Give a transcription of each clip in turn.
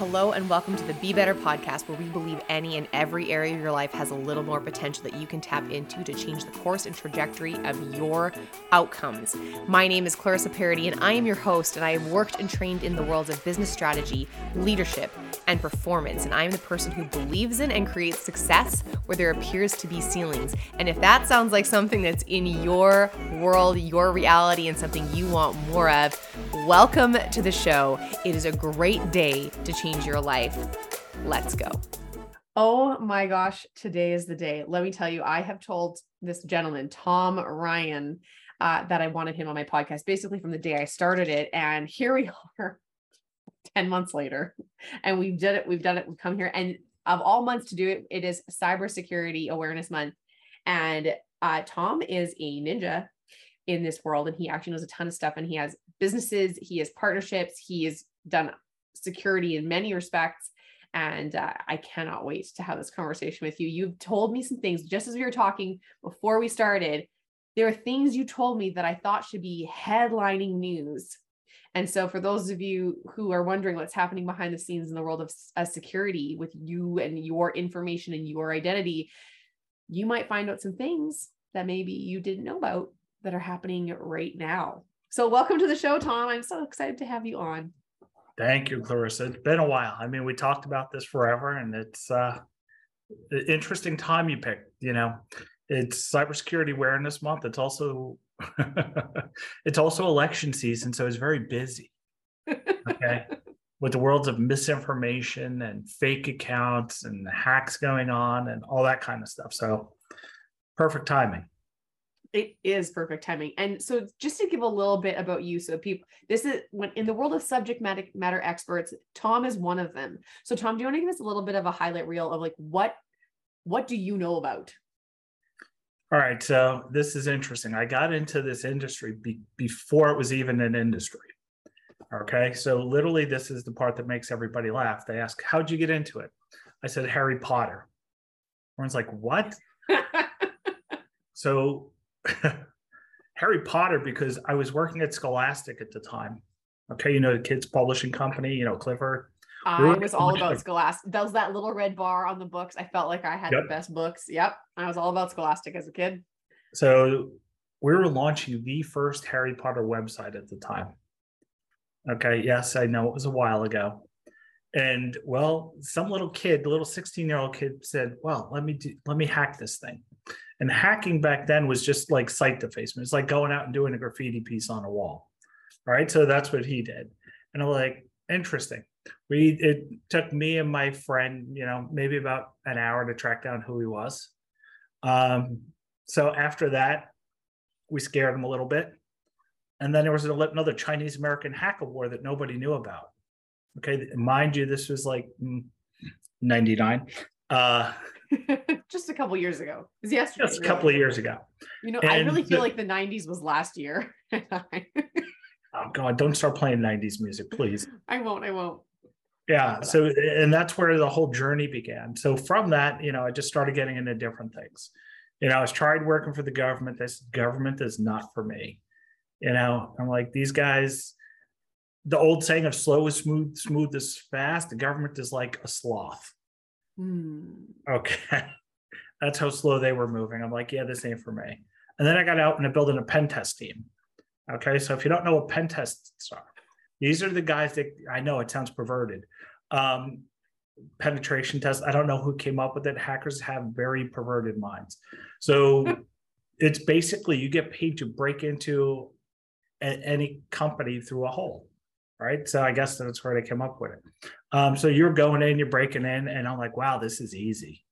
Hello, and welcome to the Be Better podcast, where we believe any and every area of your life has a little more potential that you can tap into to change the course and trajectory of your outcomes. My name is Clarissa Parody, and I am your host, and I have worked and trained in the worlds of business strategy, leadership, and performance. And I am the person who believes in and creates success where there appears to be ceilings. And if that sounds like something that's in your world, your reality, and something you want more of, welcome to the show. It is a great day to change change your life. Let's go. Oh my gosh, today is the day. Let me tell you, I have told this gentleman, Tom Ryan, uh, that I wanted him on my podcast basically from the day I started it. And here we are 10 months later. And we've done it, we've done it, we've come here. And of all months to do it, it is Cybersecurity Awareness Month. And uh, Tom is a ninja in this world and he actually knows a ton of stuff and he has businesses, he has partnerships, he has done security in many respects. And uh, I cannot wait to have this conversation with you. You've told me some things just as we were talking before we started. There are things you told me that I thought should be headlining news. And so, for those of you who are wondering what's happening behind the scenes in the world of uh, security with you and your information and your identity, you might find out some things that maybe you didn't know about that are happening right now. So, welcome to the show, Tom. I'm so excited to have you on. Thank you, Clarissa. It's been a while. I mean, we talked about this forever, and it's uh, an interesting time you picked. You know, it's Cybersecurity Awareness Month. It's also it's also election season, so it's very busy. Okay, with the worlds of misinformation and fake accounts and hacks going on and all that kind of stuff. So, perfect timing. It is perfect timing. And so just to give a little bit about you, so people, this is when in the world of subject matter, matter experts, Tom is one of them. So Tom, do you want to give us a little bit of a highlight reel of like what what do you know about? All right, so this is interesting. I got into this industry be, before it was even an industry. Okay, so literally, this is the part that makes everybody laugh. They ask, "How'd you get into it?" I said, "Harry Potter." Everyone's like, "What?" so Harry Potter because I was working at Scholastic at the time. Okay, you know the kids publishing company, you know Clifford. I we was all about Scholastic. That was that little red bar on the books. I felt like I had yep. the best books. Yep, I was all about Scholastic as a kid. So we were launching the first Harry Potter website at the time. Okay, yes, I know it was a while ago. And well, some little kid, the little 16 year old kid said, well, let me do, let me hack this thing. And hacking back then was just like site defacement. It's like going out and doing a graffiti piece on a wall. All right. So that's what he did. And I'm like, interesting. We it took me and my friend, you know, maybe about an hour to track down who he was. Um, so after that, we scared him a little bit. And then there was another Chinese American hacker war that nobody knew about. Okay, mind you, this was like mm, 99. Uh, just a couple years ago. It was yesterday. Just a couple of years ago. You know, and I really feel the, like the 90s was last year. oh God, don't start playing 90s music, please. I won't, I won't. Yeah. So and that's where the whole journey began. So from that, you know, I just started getting into different things. You know, I was tried working for the government. This government is not for me. You know, I'm like, these guys, the old saying of slow is smooth, smooth is fast. The government is like a sloth Hmm. Okay. That's how slow they were moving. I'm like, yeah, this ain't for me. And then I got out and I built in a pen test team. Okay. So if you don't know what pen tests are, these are the guys that I know it sounds perverted. Um, penetration test. I don't know who came up with it. Hackers have very perverted minds. So it's basically you get paid to break into a, any company through a hole right? So I guess that's where they came up with it. Um, so you're going in, you're breaking in, and I'm like, wow, this is easy.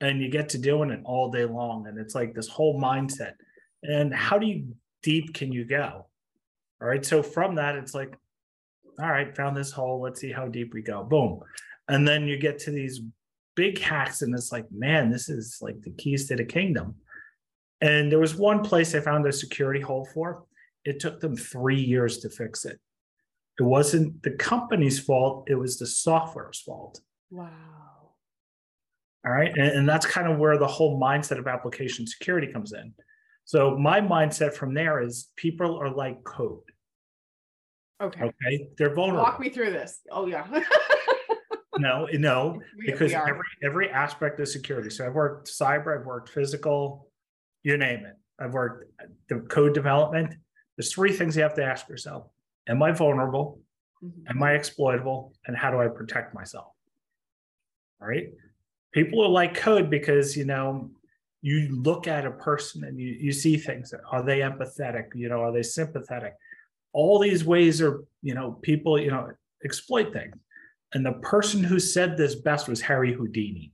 And you get to doing it all day long. And it's like this whole mindset. And how do you deep can you go? All right. So from that, it's like, all right, found this hole. Let's see how deep we go. Boom. And then you get to these big hacks, and it's like, man, this is like the keys to the kingdom. And there was one place I found a security hole for. It took them three years to fix it. It wasn't the company's fault, it was the software's fault. Wow. All right. And, and, that's kind of where the whole mindset of application security comes in. So, my mindset from there is people are like code. Okay. Okay. They're vulnerable. Walk me through this. Oh, yeah. no, no, We- because we every every aspect of security. So I've worked cyber, I've worked physical, you name it. I've worked the code development. There's three things you have to ask yourself: Am I vulnerable? Mhm. Am I exploitable? And how do I protect myself? All right. People will like code because you know you look at a person and you, you see things. Are they empathetic? You know, are they sympathetic? All these ways are, you know, people, you know, exploit things. And the person who said this best was Harry Houdini.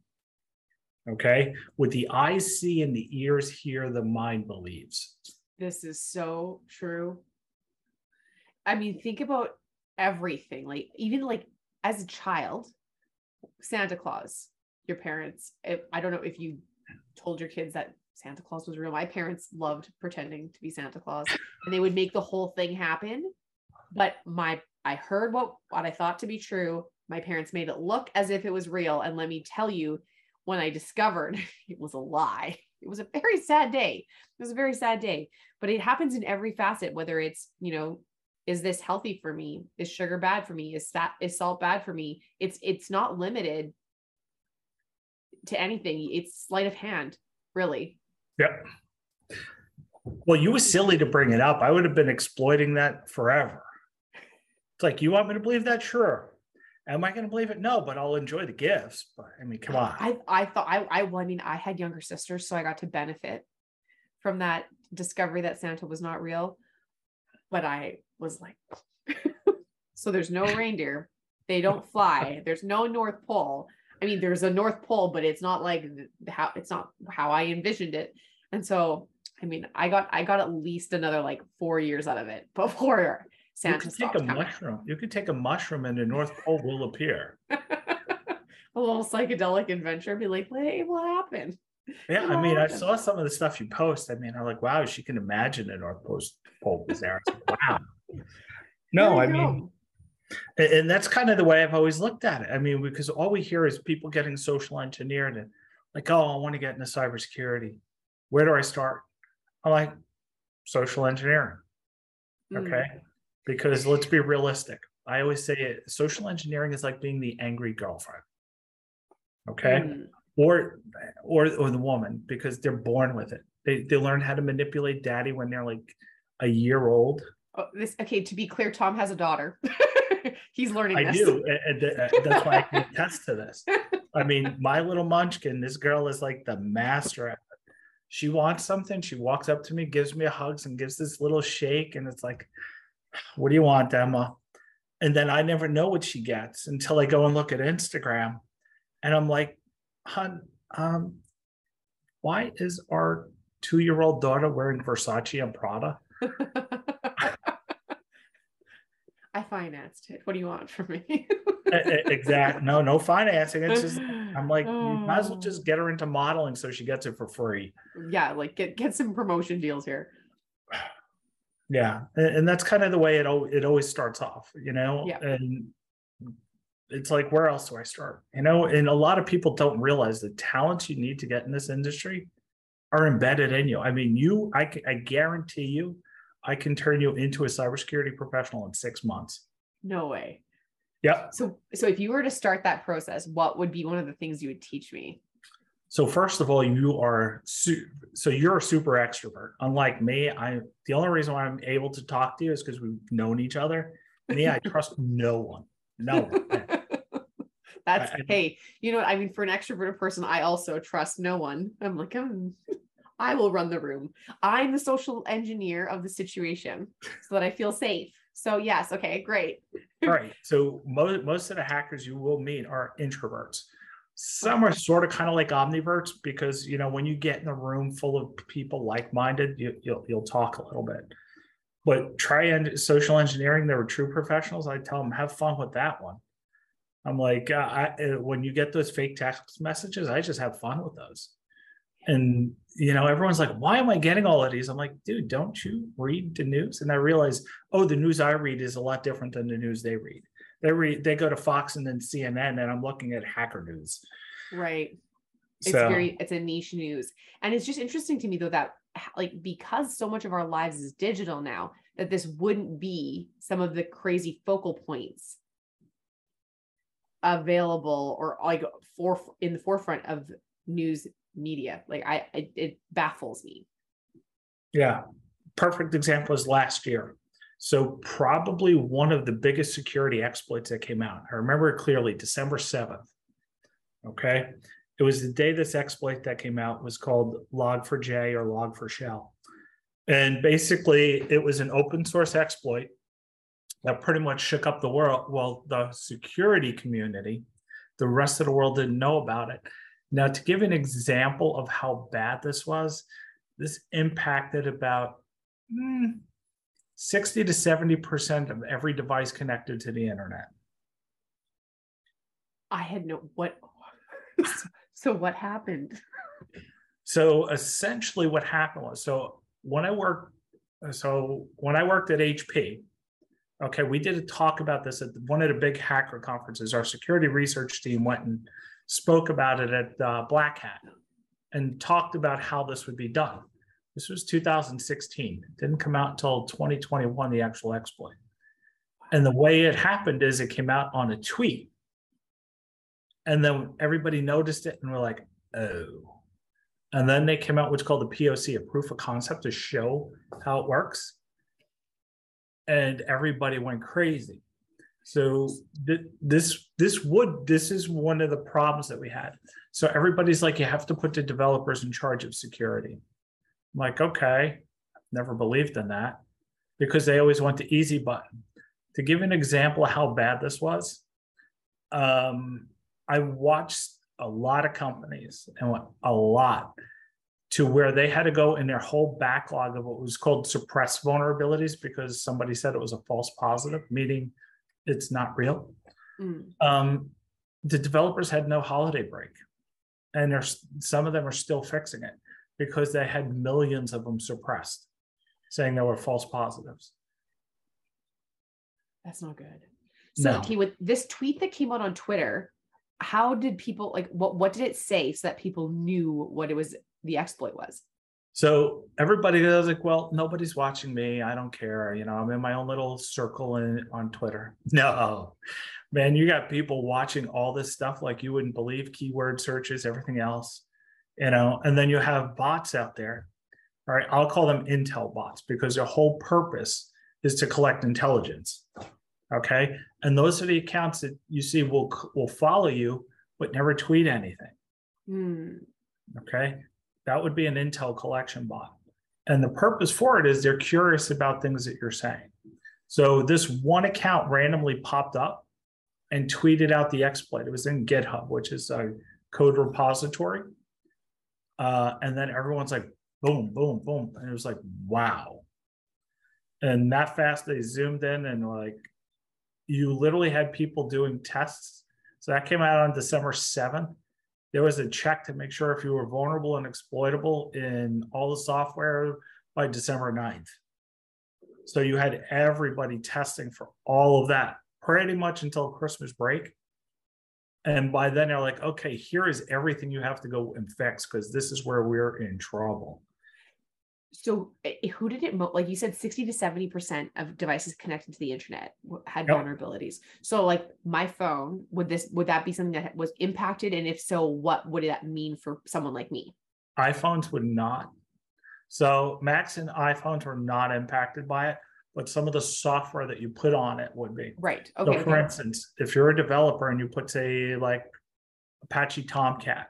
Okay. With the eyes see and the ears hear, the mind believes. This is so true. I mean, think about everything. Like, even like as a child, Santa Claus, your parents, if, I don't know if you told your kids that Santa Claus was real. My parents loved pretending to be Santa Claus and they would make the whole thing happen. But my, I heard what, what I thought to be true. My parents made it look as if it was real. And let me tell you, when I discovered it was a lie, it was a very sad day. It was a very sad day, but it happens in every facet, whether it's, you know, is this healthy for me? Is sugar bad for me? Is that is salt bad for me? It's it's not limited to anything. It's sleight of hand, really. Yep. Well, you were silly to bring it up. I would have been exploiting that forever. It's like, you want me to believe that? Sure. Am I going to believe it? No, but I'll enjoy the gifts. But I mean, come on. I I thought I I well, I mean I had younger sisters, so I got to benefit from that discovery that Santa was not real. But I was like, so there's no reindeer. They don't fly. There's no North Pole. I mean, there's a North Pole, but it's not like how it's not how I envisioned it. And so, I mean, I got I got at least another like four years out of it before Santa. you could take a coming. mushroom. You could take a mushroom and the North Pole will appear. a little psychedelic adventure. Be like, hey, what happened? Yeah, I mean, I saw some of the stuff you post. I mean, I'm like, wow, she can imagine the North Post Pole was there. Like, wow. No, I mean, And that's kind of the way I've always looked at it. I mean, because all we hear is people getting social engineered and like, oh, I want to get into cybersecurity. Where do I start? I'm like, social engineering. Mm. Okay. Because let's be realistic. I always say it social engineering is like being the angry girlfriend. Okay. Mm. Or or or the woman, because they're born with it. They they learn how to manipulate daddy when they're like a year old. Oh, this okay. To be clear, Tom has a daughter. He's learning I this. do, and, uh, that's why I can attest to this. I mean, my little munchkin, this girl is like the master at it. She wants something, she walks up to me, gives me a hugs, and gives this little shake, and it's like, "What do you want, Emma?" And then I never know what she gets until I go and look at Instagram, and I'm like, "Hun, um, why is our two-year-old daughter wearing Versace and Prada?" I financed it. What do you want from me? exact, no, no financing. It's just I'm like, you might as well Oh. just get her into modeling so she gets it for free. yeah, like get get some promotion deals here. Yeah, and, and that's kind of the way it it always starts off, you know. Yeah. And it's like, where else do I start? You know, and a lot of people don't realize the talents you need to get in this industry are embedded in you. I mean, you, I, I guarantee you, I can turn you into a cybersecurity professional in six months. No way. Yep. So so if you were to start that process, what would be one of the things you would teach me? So first of all, you are su- so you're a super extrovert. Unlike me, I the only reason why I'm able to talk to you is because we've known each other. Me, I trust no one. No one. That's I- I- hey, you know what? I mean, for an extroverted person, I also trust no one. I'm like, I'm, hmm, I will run the room. I'm the social engineer of the situation so that I feel safe. So yes, okay, great. right. So most most of the hackers you will meet are introverts. Some are sort of kind of like omniverts because you know when you get in a room full of people like-minded, you, you'll you'll talk a little bit. But try and social engineering, they were true professionals. I tell them have fun with that one. I'm like, uh, I, uh, when you get those fake text messages, I just have fun with those. And you know, everyone's like, "Why am I getting all of these?" I'm like, "Dude, don't you read the news?" And I realize, oh, the news I read is a lot different than the news they read. They read, they go to Fox and then CNN, and I'm looking at hacker news. Right. It's So, very it's a niche news. And it's just interesting to me though that like because so much of our lives is digital now, that this wouldn't be some of the crazy focal points available or like for in the forefront of news media. Like I, I it baffles me. Yeah. Perfect example is last year. So probably one of the biggest security exploits that came out. I remember it clearly, December 7th. Okay. It was the day this exploit that came out was called Log4j or Log4Shell. And basically it was an open source exploit that pretty much shook up the world. Well, the security community, the rest of the world didn't know about it. Now, to give an example of how bad this was, this impacted about mm, 60 to 70% of every device connected to the internet. I had no what so what happened? So essentially what happened was so when I worked so when I worked at HP, okay, we did a talk about this at one of the big hacker conferences. Our security research team went and spoke about it at uh, Black Hat and talked about how this would be done. This was 2016. It didn't come out until 2021, the actual exploit. And the way it happened is it came out on a tweet. And then everybody noticed it and we're like, oh. And then they came out what's called the POC, a proof of concept to show how it works. And everybody went crazy. So th- this this would this is one of the problems that we had. So everybody's like, you have to put the developers in charge of security. I'm like, okay, never believed in that because they always want the easy button. To give an example of how bad this was, um, I watched a lot of companies and a lot to where they had to go in their whole backlog of what was called suppressed vulnerabilities because somebody said it was a false positive, meaning it's not real. Mm. Um, the developers had no holiday break, and there's some of them are still fixing it because they had millions of them suppressed, saying there were false positives. That's not good. So, no. T, with this tweet that came out on Twitter, how did people like what? What did it say so that people knew what it was? The exploit was. So everybody was like, well, nobody's watching me. I don't care. You know, I'm in my own little circle in, on Twitter. No, man, you got people watching all this stuff like you wouldn't believe keyword searches, everything else, you know, and then you have bots out there. All right. I'll call them intel bots because their whole purpose is to collect intelligence. Okay. And those are the accounts that you see will, will follow you, but never tweet anything. Mm. Okay that would be an Intel collection bot. And the purpose for it is they're curious about things that you're saying. So this one account randomly popped up and tweeted out the exploit. It was in GitHub, which is a code repository. Uh, and then everyone's like, boom, boom, boom. And it was like, wow. And that fast, they zoomed in and like, you literally had people doing tests. So that came out on December 7th there was a check to make sure if you were vulnerable and exploitable in all the software by December 9th. So you had everybody testing for all of that pretty much until Christmas break. And by then they're like, okay, here is everything you have to go and fix because this is where we're in trouble so eh, eh, who did it like you said 60 to 70 percent of devices connected to the internet had yep. vulnerabilities. So like my phone would this would that be something that was impacted? And if so what would that mean for someone like me? iphones would not. So macs and iphones were not impacted by it but some of the software that you put on it would be. Right. Okay so for okay. instance if you're a developer and you put say like apache tomcat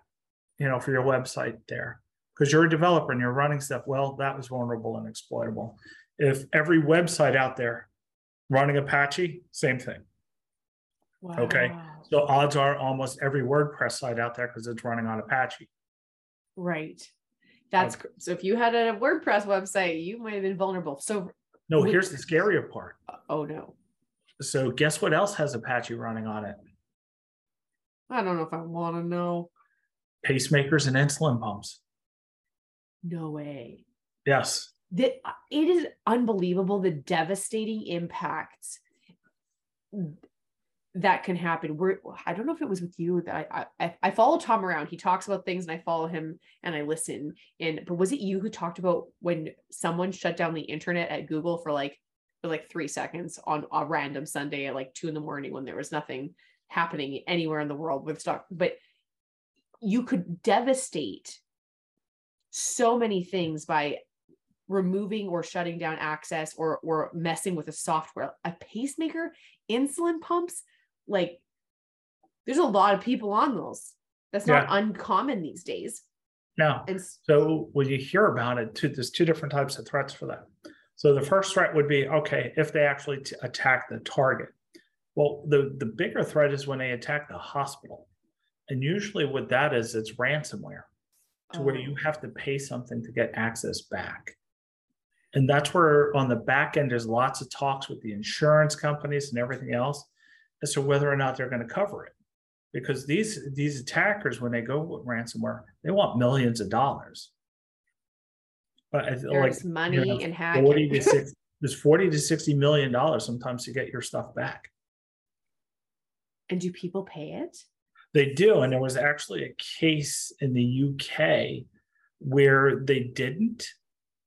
you know for your website there because you're a developer and you're running stuff. Well, that was vulnerable and exploitable. If every website out there running Apache, same thing. Wow. Okay. So odds are almost every WordPress site out there because it's running on Apache. Right. That's okay. so if you had a WordPress website, you might have been vulnerable. So no, here's the scarier part. Uh, oh no. So guess what else has Apache running on it? I don't know if I want to know. Pacemakers and insulin pumps no way. Yes. That uh, it is unbelievable the devastating impacts that can happen. We're I don't know if it was with you that I, I I follow Tom around. He talks about things and I follow him and I listen. And but was it you who talked about when someone shut down the internet at Google for like for like three seconds on a random Sunday at like two in the morning when there was nothing happening anywhere in the world with stock, but you could devastate so many things by removing or shutting down access or or messing with a software. A pacemaker insulin pumps like there's a lot of people on those. That's not yeah. uncommon these days. No. And so when you hear about it too, there's two different types of threats for that. So the first threat would be okay if they actually t- attack the target. Well the the bigger threat is when they attack the hospital. And usually what that is it's ransomware to oh. where you have to pay something to get access back. And that's where on the back end there's lots of talks with the insurance companies and everything else as to whether or not they're going to cover it. Because these these attackers when they go with ransomware they want millions of dollars. But there's like money you know, and hacking. 40 to 60, there's 40 to 60 million dollars sometimes to get your stuff back. And do people pay it they do and there was actually a case in the uk where they didn't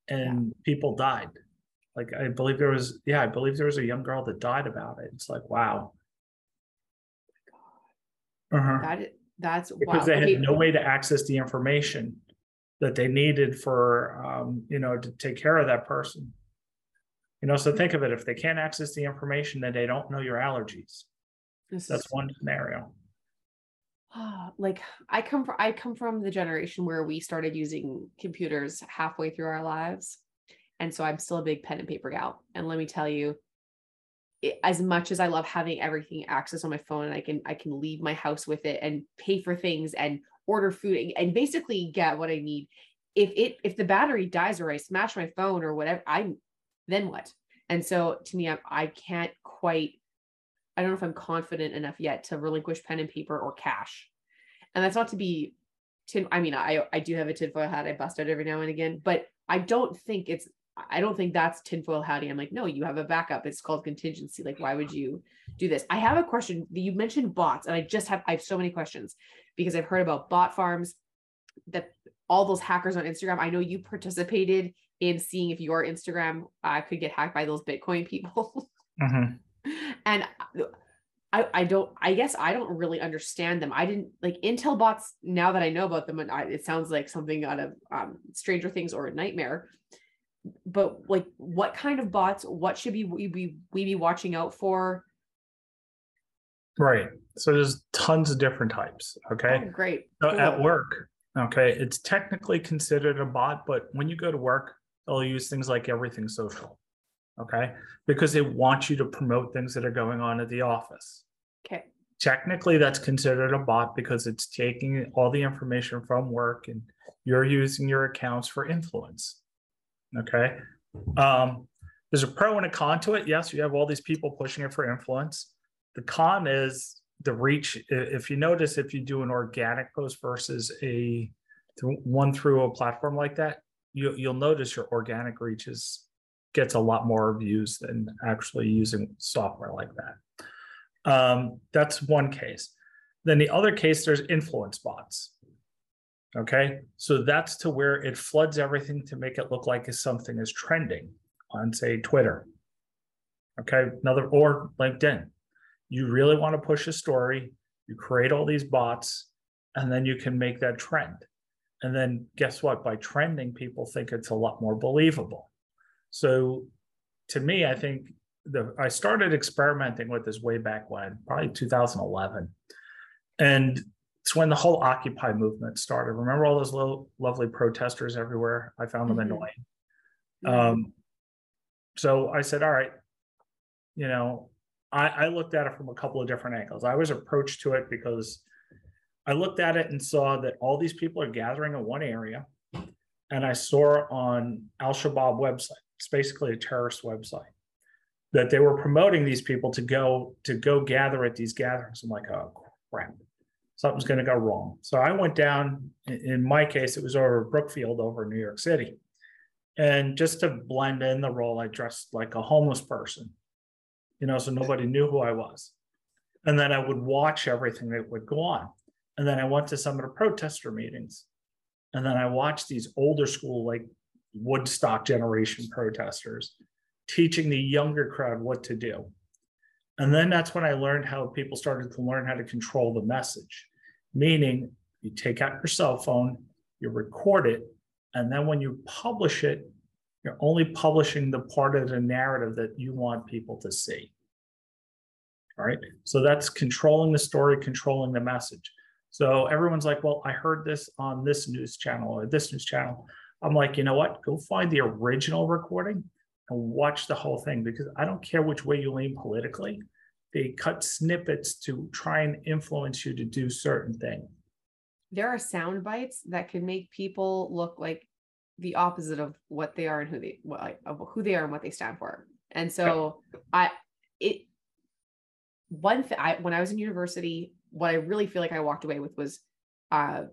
and yeah. people died. Like I believe there was, yeah, I believe there was a young girl that died about it. It's like, wow. Uh-huh. That that's because wow. they had no way to access the information that they needed for, um, you know, to take care of that person. You know, so think of it: if they can't access the information, then they don't know your allergies. This that's is... one scenario. Ah, like I come from I come from the generation where we started using computers halfway through our lives. And so I'm still a big pen and paper gal. And let me tell you, it, as much as I love having everything access on my phone and I can I can leave my house with it and pay for things and order food and basically get what I need. If it if the battery dies or I smash my phone or whatever, I'm then what? And so to me, I, I can't quite I don't know if I'm confident enough yet to relinquish pen and paper or cash. And that's not to be tin. I mean, I I do have a tinfoil hat I bust out every now and again, but I don't think it's I don't think that's tinfoil hatty. I'm like, no, you have a backup. It's called contingency. Like, why would you do this? I have a question. You mentioned bots, and I just have I have so many questions because I've heard about bot farms that all those hackers on Instagram. I know you participated in seeing if your Instagram uh, could get hacked by those Bitcoin people. Mm-hmm. And I, I don't I guess I don't really understand them. I didn't like Intel bots now that I know about them I, it sounds like something out of um, Stranger Things or a nightmare. But like what kind of bots what should be we be we be watching out for? Right. So there's tons of different types, okay? Oh, great. So cool. at work, okay, it's technically considered a bot, but when you go to work, they'll use things like everything social okay? Because they want you to promote things that are going on at the office. Okay. Technically, that's considered a bot because it's taking all the information from work and you're using your accounts for influence. Okay. Um, there's a pro and a con to it. Yes, you have all these people pushing it for influence. The con is the reach. If you notice, if you do an organic post versus a one through a platform like that, you, you'll notice your organic reach is gets a lot more views than actually using software like that. Um, that's one case. Then the other case, there's influence bots. Okay, so that's to where it floods everything to make it look like something is trending on, say, Twitter. Okay, another or LinkedIn. You really want to push a story, you create all these bots, and then you can make that trend. And then guess what? By trending, people think it's a lot more believable. So to me, I think the I started experimenting with this way back when, probably 2011. And it's when the whole Occupy movement started. Remember all those little lovely protesters everywhere? I found them mm-hmm. annoying. Mm-hmm. Um, so I said, all right, you know, I, I looked at it from a couple of different angles. I was approached to it because I looked at it and saw that all these people are gathering in one area. And I saw on Al Shabaab website it's basically a terrorist website that they were promoting these people to go to go gather at these gatherings. I'm like, oh crap, something's going to go wrong. So I went down. In my case, it was over Brookfield, over in New York City, and just to blend in the role, I dressed like a homeless person, you know, so nobody knew who I was. And then I would watch everything that would go on. And then I went to some of the protester meetings. And then I watched these older school, like Woodstock generation protesters, teaching the younger crowd what to do. And then that's when I learned how people started to learn how to control the message, meaning you take out your cell phone, you record it, and then when you publish it, you're only publishing the part of the narrative that you want people to see. All right. So that's controlling the story, controlling the message. So everyone's like, well, I heard this on this news channel or this news channel. I'm like, you know what? Go find the original recording and watch the whole thing because I don't care which way you lean politically. They cut snippets to try and influence you to do certain things. There are sound bites that can make people look like the opposite of what they are and who they what, of who they are and what they stand for. And so. I it one thing I when I was in university, what I really feel like I walked away with was uh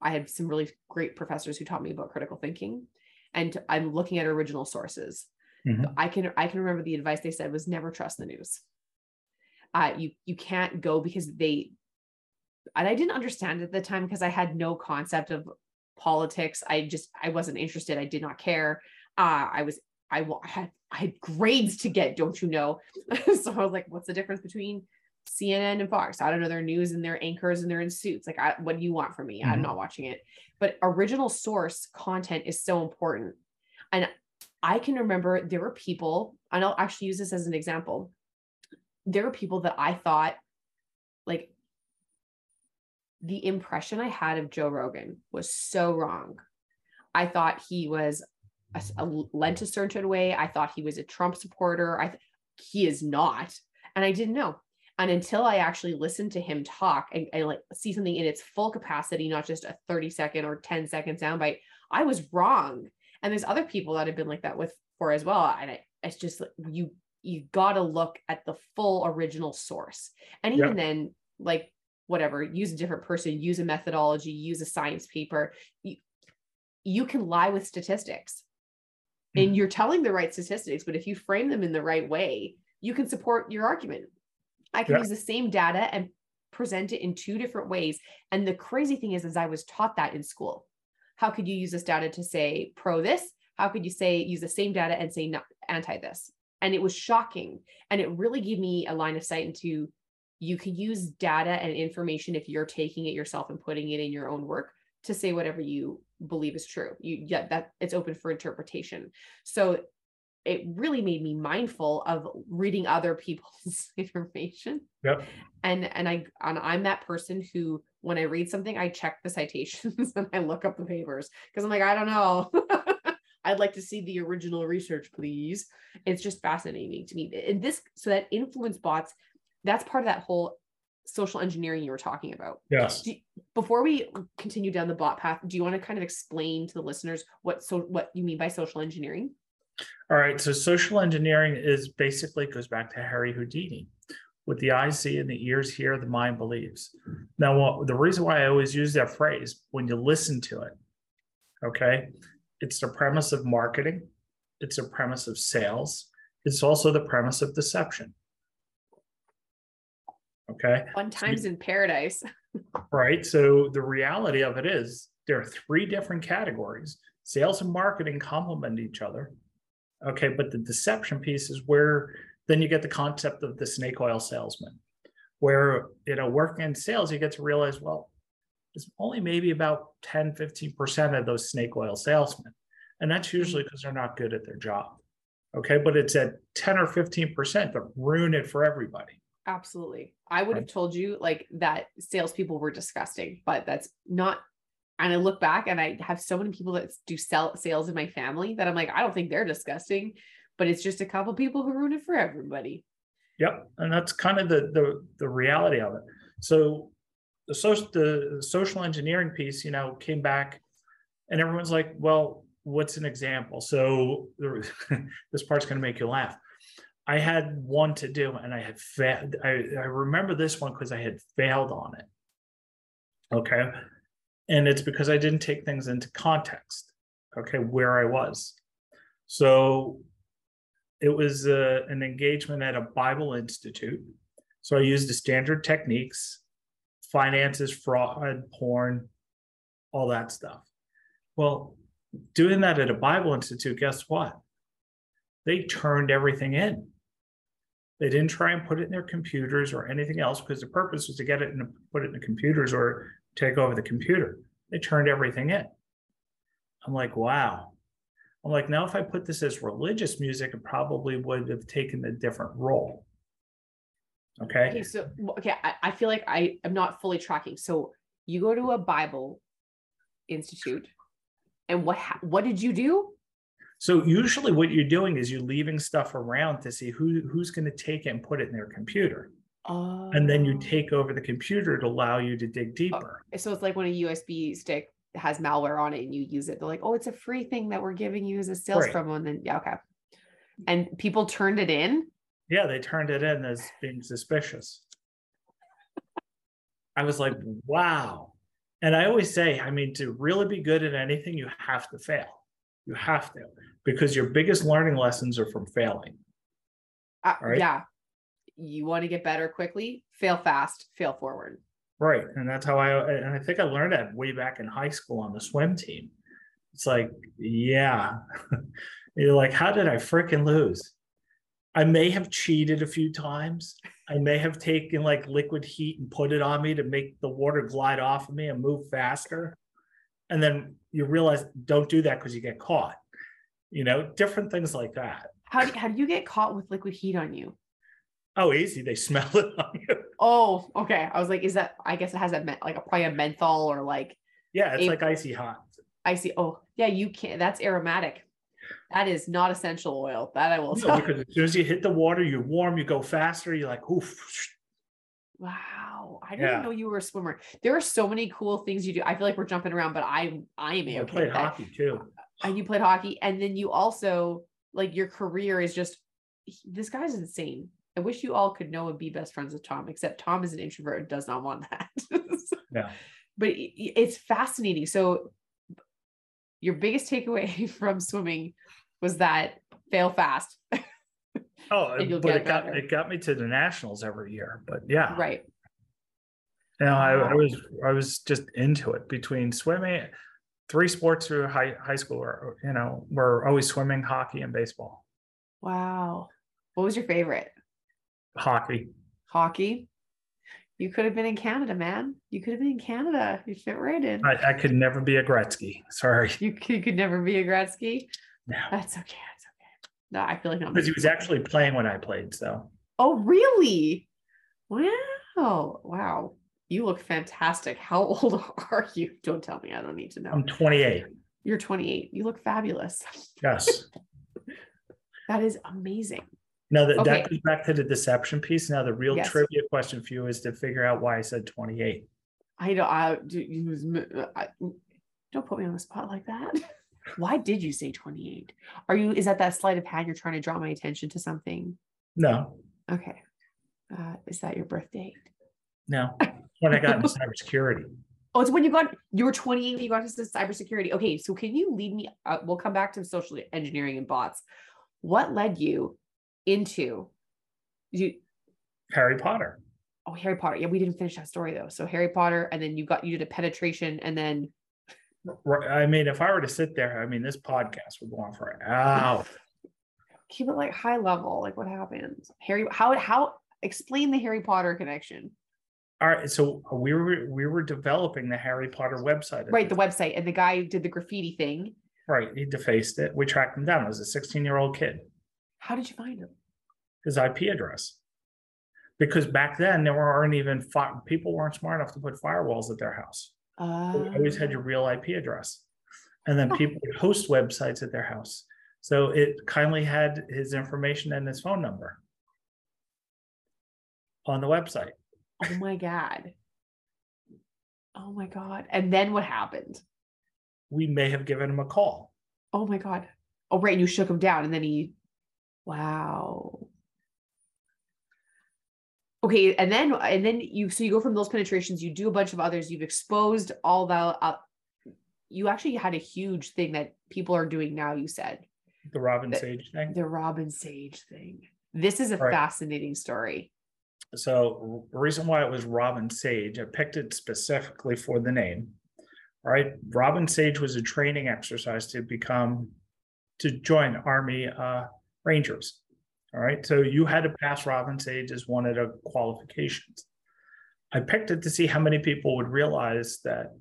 I had some really great professors who taught me about critical thinking and I'm looking at original sources. Mm-hmm. I can I can remember the advice they said was never trust the news. Uh, you you can't go because they and I didn't understand at the time because I had no concept of politics. I just I wasn't interested. I did not care. Uh, I was I, I had I had grades to get, don't you know? so I was like, what's the difference between CNN and Fox? I don't know their news and their anchors and they're in suits. Like, I, what do you want from me? Mm-hmm. I'm not watching it. But original source content is so important. And I can remember there were people, and I'll actually use this as an example. There were people that I thought, like, the impression I had of Joe Rogan was so wrong. I thought he was a, a, lent a certain way. I thought he was a Trump supporter. I th- he is not, and I didn't know. And until I actually listened to him talk and, and like see something in its full capacity, not just a 30 second or 10 second soundbite, I was wrong. And there's other people that have been like that with for as well. And I, it's just you you got to look at the full original source. And even then, like whatever, use a different person, use a methodology, use a science paper. You, you can lie with statistics and mm-hmm. you're telling the right statistics but if you frame them in the right way you can support your argument i can yeah. use the same data and present it in two different ways and the crazy thing is is i was taught that in school how could you use this data to say pro this how could you say use the same data and say not anti this and it was shocking and it really gave me a line of sight into you can use data and information if you're taking it yourself and putting it in your own work to say whatever you believe is true. You yeah, that it's open for interpretation. So it really made me mindful of reading other people's information. Yep. And and I and I'm that person who when I read something, I check the citations and I look up the papers because I'm like, I don't know. I'd like to see the original research, please. It's just fascinating to me. And this, so that influence bots, that's part of that whole social engineering you were talking about. Yes. You, before we continue down the bot path, do you want to kind of explain to the listeners what so what you mean by social engineering? All right. So social engineering is basically goes back to Harry Houdini. What the eyes see and the ears hear, the mind believes. Now, the reason why I always use that phrase when you listen to it, okay, it's the premise of marketing, it's the premise of sales, it's also the premise of deception. Okay. Fun times in paradise. right. So the reality of it is there are three different categories. Sales and marketing complement each other. Okay. But the deception piece is where then you get the concept of the snake oil salesman, where, you know, working in sales, you get to realize, well, it's only maybe about 10, 15% of those snake oil salesmen. And that's mm-hmm. usually because they're not good at their job. Okay. But it's at 10 or 15% that ruin it for everybody. Absolutely. I would have told you like that salespeople were disgusting, but that's not. And I look back and I have so many people that do sell sales in my family that I'm like, I don't think they're disgusting, but it's just a couple people who ruin it for everybody. Yep. And that's kind of the the, the reality of it. So the social the social engineering piece, you know, came back and everyone's like, well, what's an example? So there, this part's going to make you laugh. I had one to do and I had failed. I, I remember this one because I had failed on it. Okay. And it's because I didn't take things into context. Okay. Where I was. So it was uh, an engagement at a Bible Institute. So I used the standard techniques, finances, fraud, porn, all that stuff. Well, doing that at a Bible Institute, guess what? They turned everything in They didn't try and put it in their computers or anything else because the purpose was to get it and put it in the computers or take over the computer. They turned everything in. I'm like, wow. I'm like, now if I put this as religious music, it probably would have taken a different role. Okay. Okay, so okay, I, I feel like I am not fully tracking. So you go to a Bible institute, and what ha- what did you do? So usually what you're doing is you're leaving stuff around to see who who's going to take it and put it in their computer. Oh. And then you take over the computer to allow you to dig deeper. So it's like when a USB stick has malware on it and you use it. They're like, oh, it's a free thing that we're giving you as a sales Right. promo. And then yeah, okay. And people turned it in. Yeah, they turned it in as being suspicious. I was like, wow. And I always say, I mean, to really be good at anything, you have to fail. You have to, because your biggest learning lessons are from failing. Uh, Right. Yeah. You want to get better quickly, fail fast, fail forward. Right. And that's how I, and I think I learned that way back in high school on the swim team. It's like, yeah. You're like, how did I freaking lose? I may have cheated a few times. I may have taken like liquid heat and put it on me to make the water glide off of me and move faster. And then you realize don't do that because you get caught. You know, different things like that. How do, how do you get caught with liquid heat on you? Oh, easy. They smell it on you. Oh, okay. I was like, is that, I guess it has a, like a, probably a menthol or like Yeah, it's April. like icy hot. icy. Oh, yeah, you can't, that's aromatic. That is not essential oil. That I will No, tell. because as soon as you hit the water, you're warm, you go faster, you're like, oof. Wow. I didn't Yeah. know you were a swimmer. There are so many cool things you do. I feel like we're jumping around, but I I am I okay. played with that. hockey too. And you played hockey, and then you also like your career is just this guy's insane. I wish you all could know and be best friends with Tom, except Tom is an introvert and does not want that. Yeah. But it's fascinating. So your biggest takeaway from swimming was that fail fast. Oh, but it got better. it got me to the nationals every year. But yeah, right. you know, I, I was I was just into it between swimming, three sports through high high school. Or, you know, were always swimming, hockey, and baseball. Wow. What was your favorite? Hockey. hockey. You could have been in Canada, man. You could have been in Canada. You fit right in. I, I could never be a Gretzky. Sorry, You could, you could never be a Gretzky. no, That's okay. That's okay. No, I feel like I'm because he was actually playing when I played. So Oh, really? Wow. Wow. You look fantastic. How old are you? Don't tell me. I don't need to know. I'm 28. You're 28. You look fabulous. Yes. That is amazing. Now that Okay. that goes back to the deception piece. Now the real Yes. trivia question for you is to figure out why I said 28. I don't. I, do- you was m- I, don't put me on the spot like that. Why did you say 28? Are you? Is that that sleight of hand? You're trying to draw my attention to something. No, Okay. Uh, is that your birth date? no. When I got into cybersecurity. Oh, it's when you got you were 28 when you got into cybersecurity. Okay, so can you lead me? Uh, we'll come back to social engineering and bots. What led you into you? Harry Potter. Oh, Harry Potter. Yeah, we didn't finish that story though. So Harry Potter, and then you got you did a penetration, and then I mean, if I were to sit there, I mean, this podcast would go on for hours. keep it like high level. Like what happened? Harry, how how explain the Harry Potter connection? All right, so we were we were developing the Harry Potter website. Right, the website, and the guy did the graffiti thing. Right, he defaced it. We tracked him down. It was a 16 year old kid. How did you find him? His IP address. Because back then there weren't even fi- people weren't smart enough to put firewalls at their house. Uh, You always had your real IP address, and then people would host websites at their house. So it kindly had his information and his phone number on the website. oh my god. Oh my god. And then what happened? We may have given him a call. Oh my god. Oh right, and you shook him down, and then he. Wow. Okay, and then and then you so you go from those penetrations, you do a bunch of others, you've exposed all the. Uh, you actually had a huge thing that people are doing now. You said The Robin The- Sage thing. the Robin Sage thing. This is a Right. fascinating story. So the reason why it was Robin Sage, I picked it specifically for the name. All right, Robin Sage was a training exercise to become to join Army uh, Rangers. All right. So you had to pass Robin Sage as one of the qualifications. I picked it to see how many people would realize that,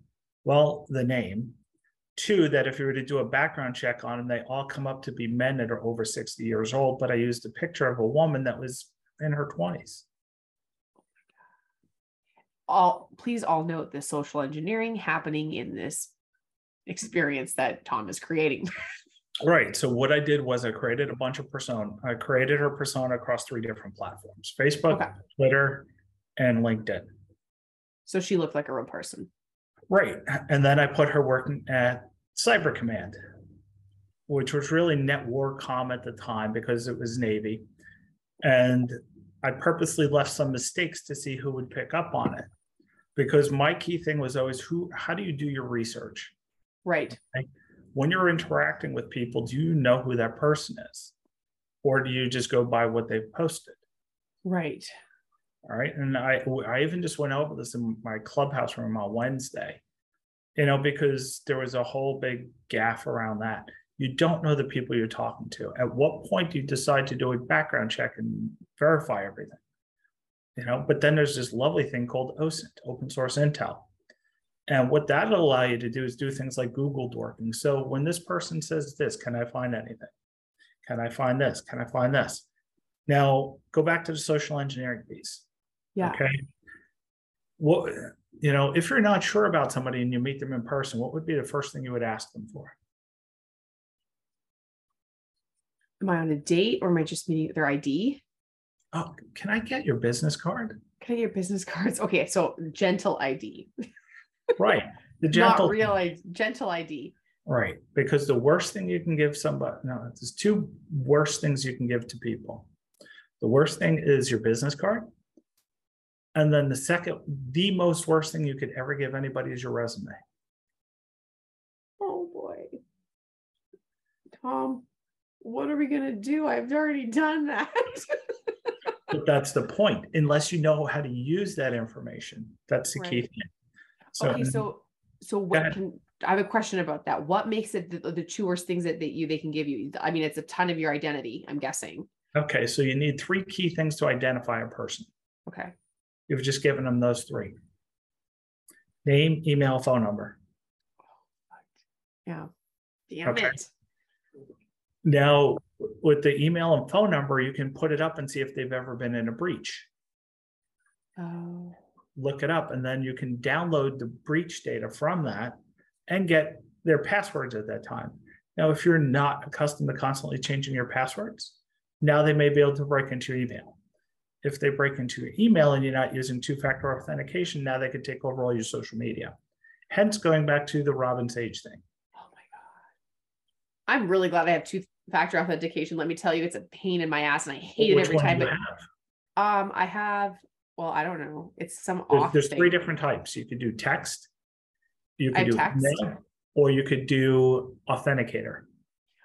well, the name. Two, that if you were to do a background check on them, they all come up to be men that are over 60 years old. But I used a picture of a woman that was in her 20s. All please all note the social engineering happening in this experience that Tom is creating. Right. So what I did was I created a bunch of persona. I created her persona across three different platforms: Facebook, Okay. Twitter, and LinkedIn. So she looked like a real person. Right. And then I put her working at Cyber Command, which was really NETWARCOM at the time because it was Navy. And I purposely left some mistakes to see who would pick up on it. Because my key thing was always who how do you do your research? Right. When you're interacting with people, do you know who that person is? Or do you just go by what they've posted? Right. All right. And I I even just went over this in my clubhouse room on Wednesday, you know, because there was a whole big gaff around that. You don't know the people you're talking to. At what point do you decide to do a background check and verify everything? You know, but then there's this lovely thing called OSINT, open source intel. And what that'll allow you to do is do things like Google dorking. So when this person says this, can I find anything? Can I find this? Can I find this? Now go back to the social engineering piece. Yeah. Okay. What you know, if you're not sure about somebody and you meet them in person, what would be the first thing you would ask them for? Am I on a date or am I just meeting their ID? Oh, can I get your business card? Can I get your business cards? Okay, so gentle ID. Right. The gentle Not real ID, gentle ID. right. Because the worst thing you can give somebody, no, there's two worst things you can give to people. The worst thing is your business card. And then the second, the most worst thing you could ever give anybody is your resume. Oh boy. Tom, what are we gonna do? I've already done that. But that's the point. Unless you know how to use that information, that's the key thing. So, okay, so so what can I have a question about that? What makes it the, the two worst things that, that you they can give you? I mean, it's a ton of your identity, I'm guessing. okay, so you need three key things to identify a person. Okay. You've just given them those three name, email, phone number. Yeah. Damn Okay. it. Now, with the email and phone number, you can put it up and see if they've ever been in a breach. Oh. Look it up, and then you can download the breach data from that and get their passwords at that time. Now, if you're not accustomed to constantly changing your passwords, now they may be able to break into your email. If they break into your email and you're not using two factor authentication, now they could take over all your social media. Hence, going back to the Robin Sage thing. Oh my god. I'm really glad I have two factor authentication. Let me tell you, it's a pain in my ass and I hate it every time. But um I have well, I don't know. It's some There's, off there's three different types. You could do text, you could do text. email, or you could do authenticator.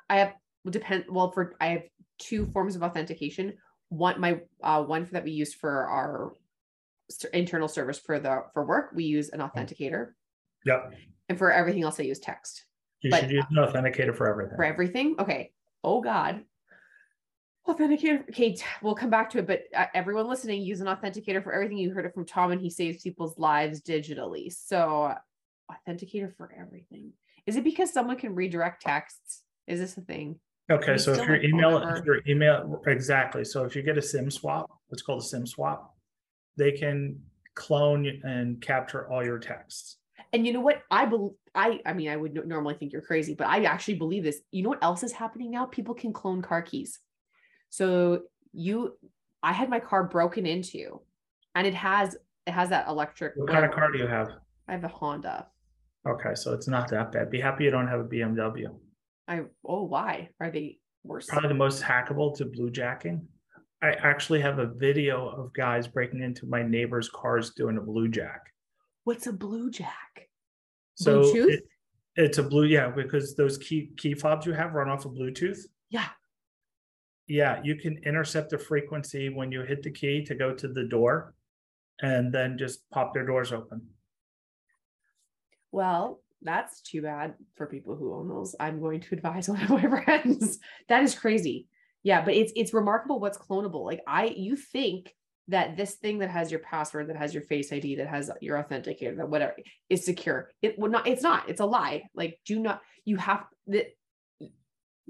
I have depend well for I have two forms of authentication. One my uh one that we use for our internal service for the for work, we use an authenticator. Yep. And for everything else I use text. You But- should use an authenticator for everything. For everything? Okay. Oh god. Authenticator. Okay, we'll come back to it, but uh, everyone listening, use an authenticator for everything. You heard it from Tom, and he saves people's lives digitally. So, authenticator for everything. Is it because someone can redirect texts? Is this a thing? Okay, so if your email, if your email, exactly. So if you get a SIM swap, what's called a SIM swap, they can clone and capture all your texts. And you know what? I believe. I. I mean, I would no- normally think you're crazy, but I actually believe this. You know what else is happening now? People can clone car keys. So you, I had my car broken into, and it has it has that electric. What kind of car do you have? I have a Honda. Okay, so it's not that bad. Be happy you don't have a BMW. I oh why are they worse? Probably the most hackable to bluejacking. I actually have a video of guys breaking into my neighbor's cars doing a blue jack. What's a blue jack? So Bluetooth? it- it's a blue, yeah, because those key key fobs you have run off of Bluetooth. Yeah. Yeah, you can intercept the frequency when you hit the key to go to the door and then just pop their doors open. Well, that's too bad for people who own those. I'm going to advise one of my friends. That is crazy. Yeah, but it's it's remarkable what's clonable. Like I you think that this thing that has your password, that has your face ID, that has your authenticator, that whatever is secure. It would not, it's not, it's a lie. Like, do not, you have that,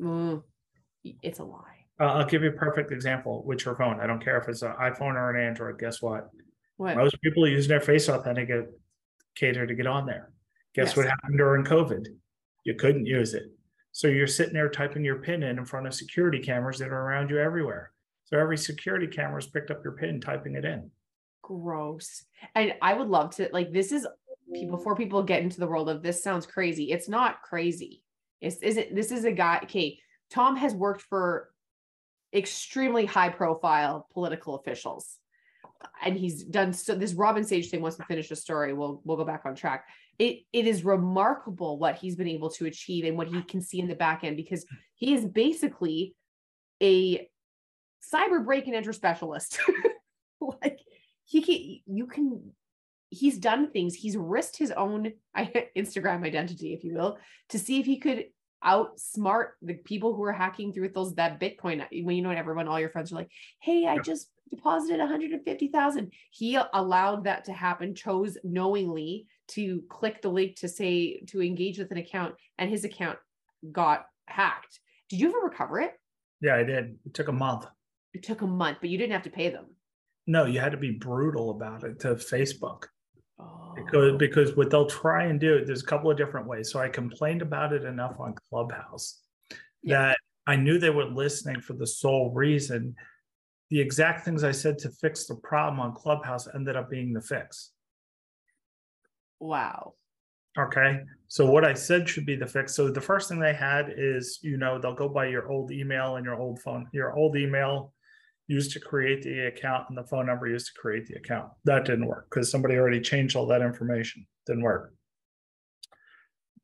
mm, it's a lie. Uh, I'll give you a perfect example with your phone. I don't care if it's an iPhone or an Android. Guess what? What? Most people using their face authenticator to get on there. Guess Yes. what happened during COVID? You couldn't use it. So you're sitting there typing your PIN in in front of security cameras that are around you everywhere. So every security camera's picked up your PIN, typing it in. Gross. And I would love to, like, this is before people get into the world of this sounds crazy. It's not crazy. It's, isn't, this is a guy, okay, Tom has worked for extremely high profile political officials. And he's done so this Robin Sage thing. Once we finish the story, we'll we'll go back on track. It it is remarkable what he's been able to achieve and what he can see in the back end because he is basically a cyber break and enter specialist. like he can you can he's done things he's risked his own instagram identity if you will to see if he could outsmart the people who are hacking through with those that bitcoin when you know everyone all your friends are like hey i just deposited 150000 he allowed that to happen chose knowingly to click the link to say to engage with an account and his account got hacked did you ever recover it Yeah, I did. It took a month. it took a month but you didn't have to pay them No, you had to be brutal about it to Facebook. Oh. because because what they'll try and do there's a couple of different ways. So i complained about it enough on clubhouse Yeah. that i knew they were listening for the sole reason the exact things i said to fix the problem on clubhouse ended up being the fix. Wow. Okay? So what i said should be the fix. So the first thing they had is you know they'll go by your old email and your old phone your old email used to create the account and the phone number used to create the account. That didn't work because somebody already changed all that information. Didn't work.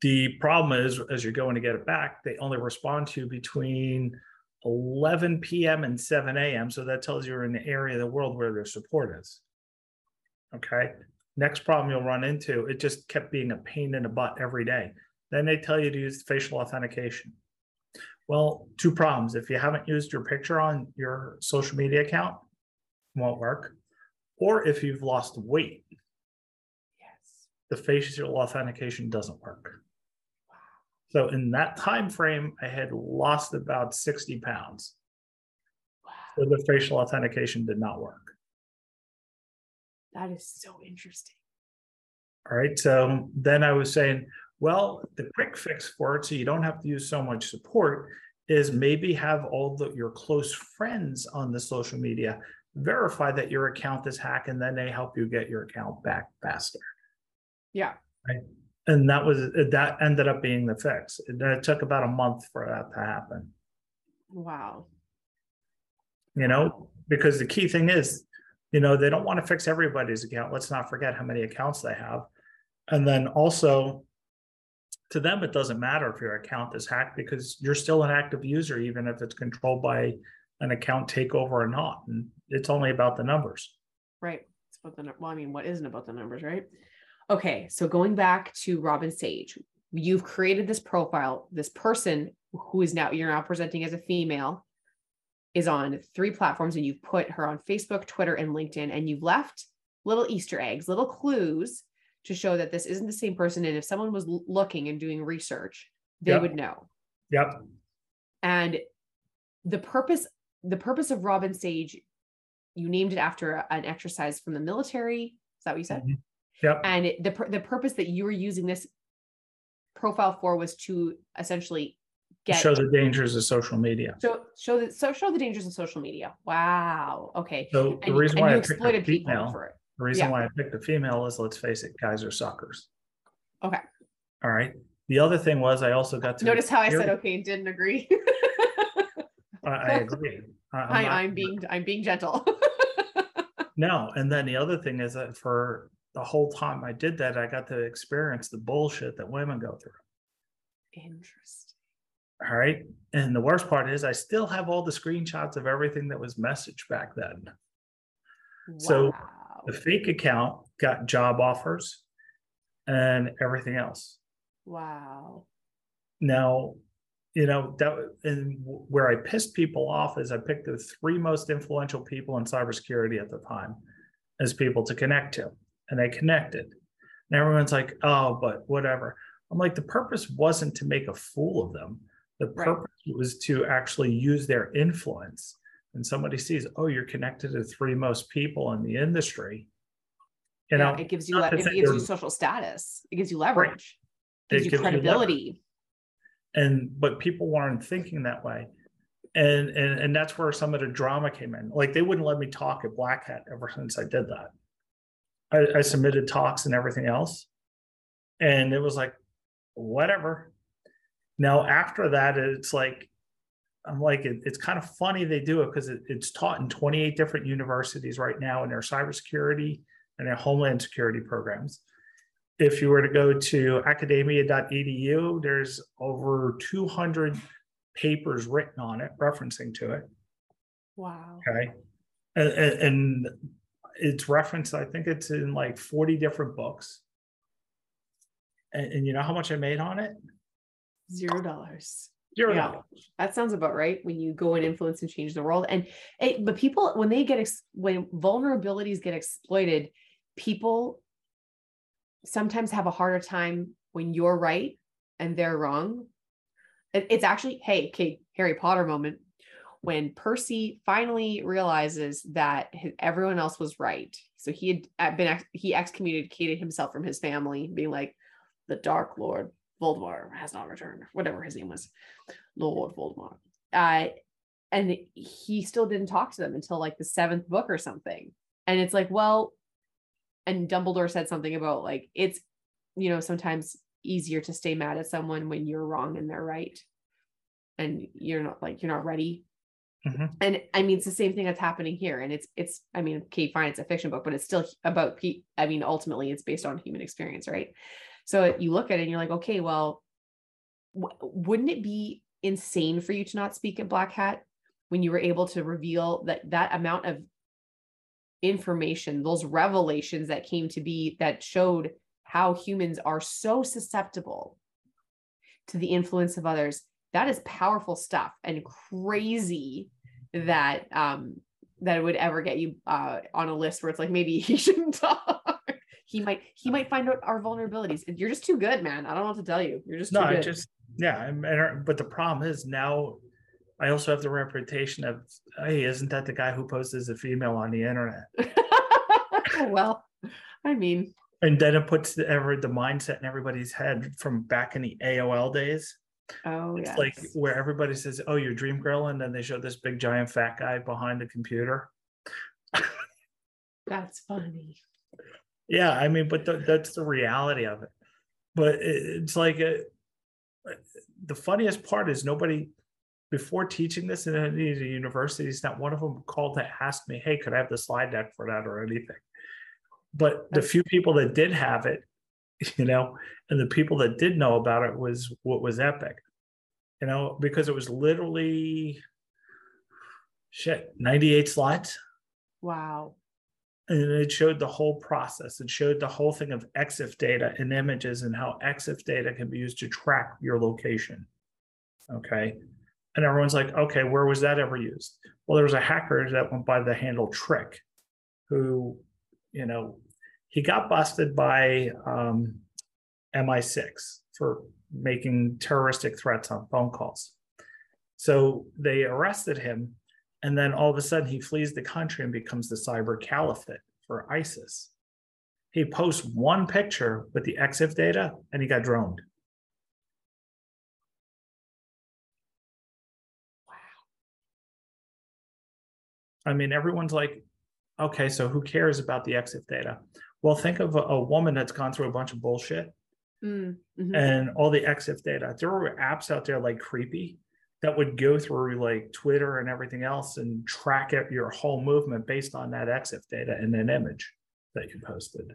The problem is as you're going to get it back they only respond to between 11 p.m and 7 a.m so that tells you you're in the area of the world where their support is. Okay? Next problem you'll run into it just kept being a pain in the butt every day. Then they tell you to use facial authentication well two problems if you haven't used your picture on your social media account it won't work or if you've lost weight yes the facial authentication doesn't work Wow. so in that time frame i had lost about 60 pounds wow so the facial authentication did not work That is so interesting. All right. So then I was saying, well, the quick fix for it, so you don't have to use so much support, is maybe have all the, your close friends on the social media verify that your account is hacked, and then they help you get your account back faster. Yeah. And that was that ended up being the fix. And It took about a month for that to happen. Wow. You know, because the key thing is, you know, they don't want to fix everybody's account. Let's not forget how many accounts they have. And then also, to them, it doesn't matter if your account is hacked because you're still an active user, even if it's controlled by an account takeover or not. And it's only about the numbers. Right. It's about the well, I mean, what isn't about the numbers, right? Okay. So going back to Robin Sage, you've created this profile. This person who is now you're now presenting as a female is on three platforms, and you've put her on Facebook, Twitter, and LinkedIn, and you've left little Easter eggs, little clues to show that this isn't the same person. And if someone was looking and doing research, they Yep. would know. Yep. and the purpose the purpose of robin sage you named it after an exercise from the military is that what you said Mhm. Yep. and it, the the purpose that you were using this profile for was to essentially get Show the dangers of social media. show show the so show the dangers of social media wow okay So and, the reason and why you I picked exploited people female, for it the reason yeah. why I picked a female is let's face it, guys are suckers. Okay. All right. The other thing was I also got to notice how i said okay and didn't agree I, I agree. I- I'm I, not- i'm being i'm being gentle No, and then the other thing is that for the whole time I did that, I got to experience the bullshit that women go through. interesting All right. And the worst part is I still have all the screenshots of everything that was messaged back then. So, wow The fake account got job offers and everything else. wow Now, you know that and where I pissed people off is I picked the three most influential people in cybersecurity at the time as people to connect to, and they connected. And everyone's like, "Oh, but whatever." I'm like, the purpose wasn't to make a fool of them. The purpose right. was to actually use their influence. And somebody sees, oh, you're connected to three most people in the industry. You yeah, know, it gives you it gives you social status. It gives you leverage. Right. It gives it you credibility. You and but people weren't thinking that way and and and that's where some of the drama came in like they wouldn't let me talk at black hat ever since i did that I, I submitted talks and everything else and it was like whatever now after that it's like i'm like it, it's kind of funny they do it because it, it's taught in 28 different universities right now in their cybersecurity and their homeland security programs if you were to go to academia.edu, there's over 200 papers written on it, referencing to it. Wow. Okay. And, and, it's referenced, I think it's in like 40 different books. And, and you know how much I made on it? Zero dollars. Yeah, that sounds about right. When you go and influence and change the world, and it, but people when they get ex, when vulnerabilities get exploited, people sometimes have a harder time when you're right and they're wrong. It's actually, hey, okay, Harry Potter moment when Percy finally realizes that everyone else was right. So he had uh, been he excommunicated himself from his family, being like, the Dark Lord Voldemort has not returned, whatever his name was, Lord Voldemort. Uh, and he still didn't talk to them until like the seventh book or something. And it's like, well, and Dumbledore said something about like it's you know sometimes easier to stay mad at someone when you're wrong and they're right and you're not like you're not ready mm-hmm. and i mean it's the same thing that's happening here and it's it's i mean okay fine it's a fiction book but it's still about i mean ultimately it's based on human experience right so you look at it and you're like okay well w- wouldn't it be insane for you to not speak at black hat when you were able to reveal that that amount of information, those revelations that came to be that showed how humans are so susceptible to the influence of others. That is powerful stuff and crazy that um that it would ever get you uh on a list where it's like maybe he shouldn't talk. He might he might find out our vulnerabilities. You're just too good, man. I don't know what to tell you. You're just no, I just yeah. But the problem is now I also have the reputation of, hey, isn't that the guy who posts as a female on the internet? well, I mean, and then it puts the ever the mindset in everybody's head from back in the AOL days. Oh, it's yes. like where everybody says, "Oh, you're dream girl," and then they show this big giant fat guy behind the computer. That's funny. Yeah, I mean, but that's the reality of it. But it, it's like a, the funniest part is nobody before teaching this in any of the universities, not one of them called to ask me, hey, could I have the slide deck for that or anything? But the few people that did have it, you know, and the people that did know about it was what was epic, you know, because it was literally shit, 98 slides. Wow. And it showed the whole process. It showed the whole thing of EXIF data and images and how EXIF data can be used to track your location. Okay and everyone's like, okay, where was that ever used? Well, there was a hacker that went by the handle Trick, who, you know, he got busted by um, MI6 for making terroristic threats on phone calls. So they arrested him, and then all of a sudden he flees the country and becomes the cyber caliphate for ISIS. He posts one picture with the EXIF data, and he got droned. Wow. I mean, everyone's like, okay, so who cares about the EXIF data? Well, think of a, a woman that's gone through a bunch of bullshit mm, hmm and all the EXIF data. There were apps out there like Creepy that would go through like Twitter and everything else and track it, your whole movement based on that EXIF data and an image that you posted.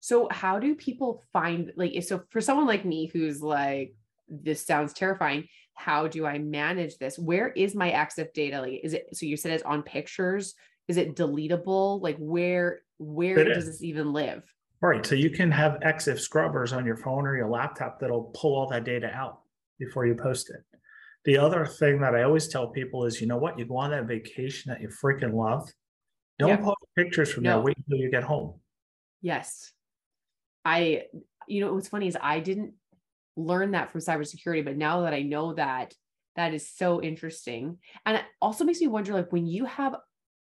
So, how do people find like so for someone like me who's like, this sounds terrifying? how do I manage this? Where is my EXIF data? Like, is it so you said it's on pictures? Is it deletable? Like where where it does is. this even live? Right. So you can have EXIF scrubbers on your phone or your laptop that'll pull all that data out before you post it. The other thing that I always tell people is, you know what? You go on that vacation that you freaking love. Don't Yeah. post pictures from No. there. Wait until you get home. Yes. I, you know, what's funny is I didn't learn that from cybersecurity, but now that I know that, that is so interesting. And it also makes me wonder like when you have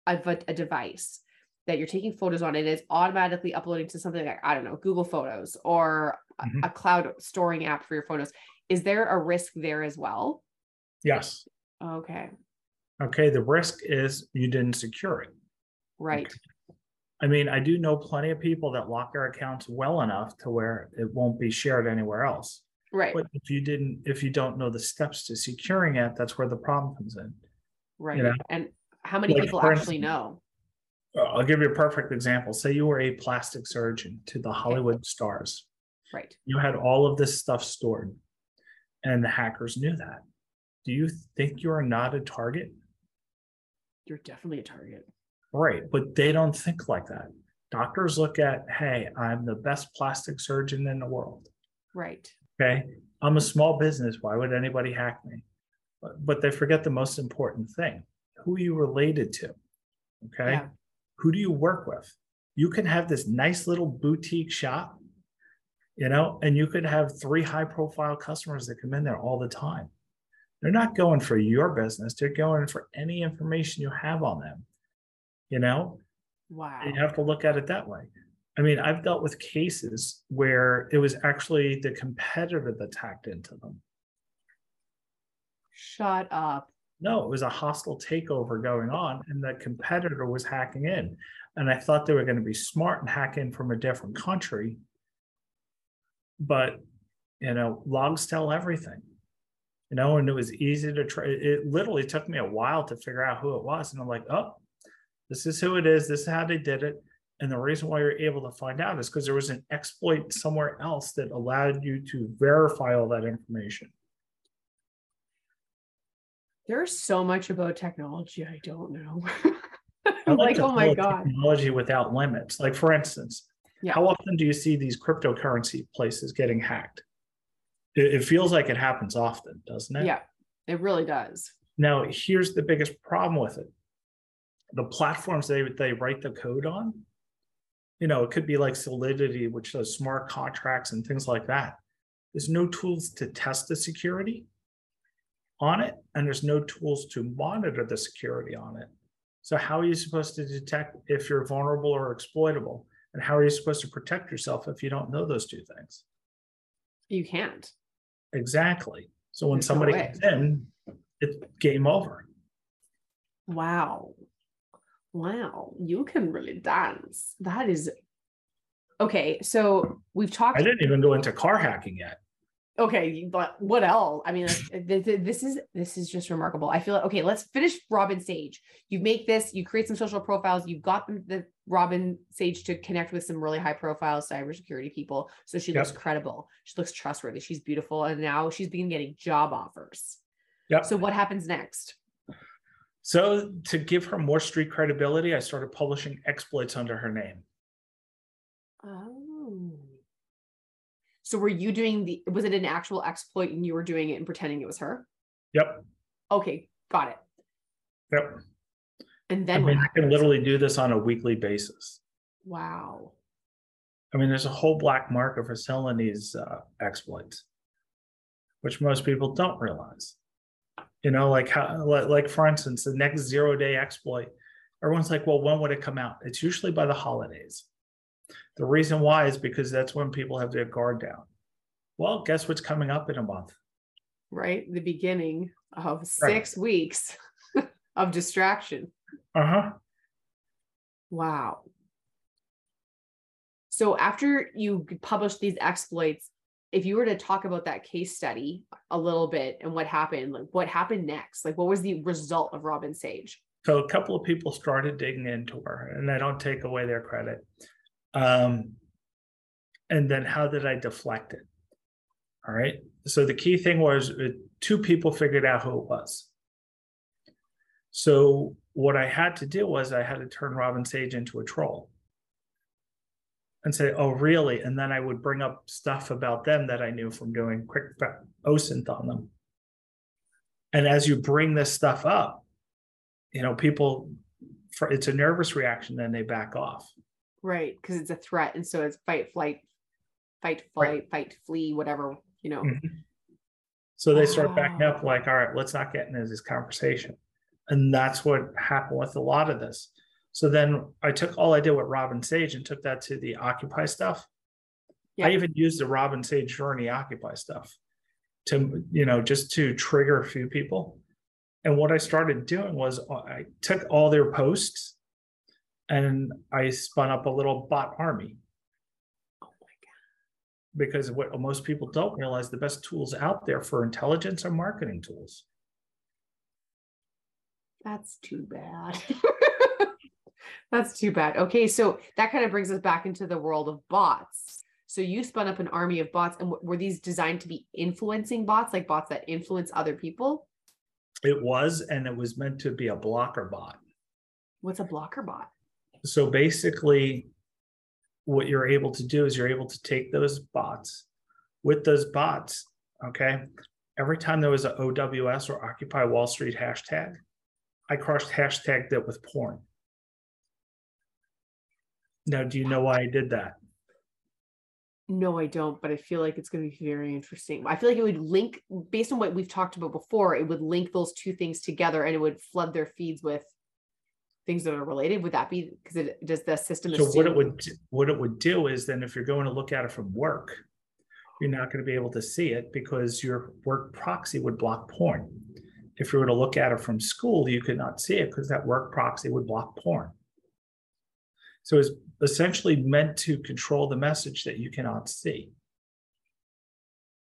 a device that you're taking photos on and it's automatically uploading to something like, I don't know, Google Photos or a- Mhm. a cloud storing app for your photos, is there a risk there as well? Yes. Okay. Okay. The risk is you didn't secure it. Right. I mean, I do know plenty of people that lock their accounts well enough to where it won't be shared anywhere else. Right. But if you didn't, if you don't know the steps to securing it, that's where the problem comes in. Right. know, And how many like, people actually know? I'll give you a perfect example. Say you were a plastic surgeon to the Hollywood stars. Right. You had all of this stuff stored, and the hackers knew that. Do you think you are not a target? You're definitely a target. Right, but they don't think like that. Doctors look at, hey, I'm the best plastic surgeon in the world. Right. Okay. I'm a small business. Why would anybody hack me? But, but they forget the most important thing who are you related to? Okay. Yeah. Who do you work with? You can have this nice little boutique shop, you know, and you could have three high profile customers that come in there all the time. They're not going for your business, they're going for any information you have on them, you know? Wow. You have to look at it that way. I mean, I've dealt with cases where it was actually the competitor that tacked into them. Shut up. No, it was a hostile takeover going on, and the competitor was hacking in. And I thought they were going to be smart and hack in from a different country. But, you know, logs tell everything, you know, and it was easy to try. It literally took me a while to figure out who it was. And I'm like, oh, this is who it is. This is how they did it. And the reason why you're able to find out is because there was an exploit somewhere else that allowed you to verify all that information. There's so much about technology I don't know. I I'm like, to oh my God. Technology without limits. Like for instance, Yeah. how often do you see these cryptocurrency places getting hacked? It, it feels like it happens often, doesn't it? Yeah, it really does. Now, here's the biggest problem with it. The platforms they they write the code on, you know, it could be like Solidity, which does smart contracts and things like that. There's no tools to test the security on it, and there's no tools to monitor the security on it. So, how are you supposed to detect if you're vulnerable or exploitable? And how are you supposed to protect yourself if you don't know those two things? You can't. Exactly. So, when There's no somebody way. comes in, it's game over. Wow. Wow. You can really dance. That is okay. So we've talked. I didn't even go into car hacking yet. Okay but what else? I mean like, th- th- this is this is just remarkable. I feel like okay let's finish robin sage. You make this you create some social profiles you've got them the robin sage to connect with some really high profile cybersecurity people so she looks credible. She looks trustworthy. She's beautiful and now she's been getting job offers. Yep. so what happens next? So to give her more street credibility, I started publishing exploits under her name. oh so were you doing the was it an actual exploit and you were doing it and pretending it was her Yep. okay got it Yep. and then what mean, I can literally do this on a weekly basis. wow I mean, there's a whole black market for selling these uh, exploits, which most people don't realize. You know, like how, like for instance, the next zero day exploit. Everyone's like, well, when would it come out? It's usually by the holidays. The reason why is because that's when people have their guard down. Well, guess what's coming up in a month? right? The beginning of Right. six weeks of distraction. Uh huh. Wow. So after you published these exploits, if you were to talk about that case study a little bit and what happened, like what happened next? Like what was the result of Robin Sage? So a couple of people started digging into her, and I don't take away their credit. Um, and then how did I deflect it? All right. So the key thing was uh, two people figured out who it was. So what I had to do was I had to turn Robin Sage into a troll and say, "Oh, really?" And then I would bring up stuff about them that I knew from doing quick OSINT on them. And as you bring this stuff up, you know, people, it's a nervous reaction, then they back off. Right. Because it's a threat. And so it's fight, flight, fight, flight, right. fight, flee, whatever, you know. Mm-hmm. So they start backing up, like, all right, let's not get into this conversation. And that's what happened with a lot of this. So then I took all I did with Robin Sage and took that to the Occupy stuff. I even used the Robin Sage Journey Occupy stuff to, you know, just to trigger a few people. And what I started doing was uh, I took all their posts and I spun up a little bot army. Oh my God. Because what most people don't realize the best tools out there for intelligence are marketing tools. That's too bad. That's too bad. Okay, so that kind of brings us back into the world of bots. So you spun up an army of bots, and were these designed to be influencing bots, like bots that influence other people? It was, and it was meant to be a blocker bot. What's a blocker bot? So basically, what you're able to do is you're able to take those bots with those bots. Okay, every time there was an OWS or Occupy Wall Street hashtag, I crossed hashtagged it with porn. Now, do you know why I did that? No, I don't, but I feel like it's going to be very interesting. I feel like it would link, based on what we've talked about before, it would link those two things together and it would flood their feeds with things that are related. Would that be because it does the system? So what it would what it would do is then if you're going to look at it from work, you're not going to be able to see it because your work proxy would block porn. If you were to look at it from school, you could not see it because that work proxy would block porn. So it's essentially meant to control the message that you cannot see.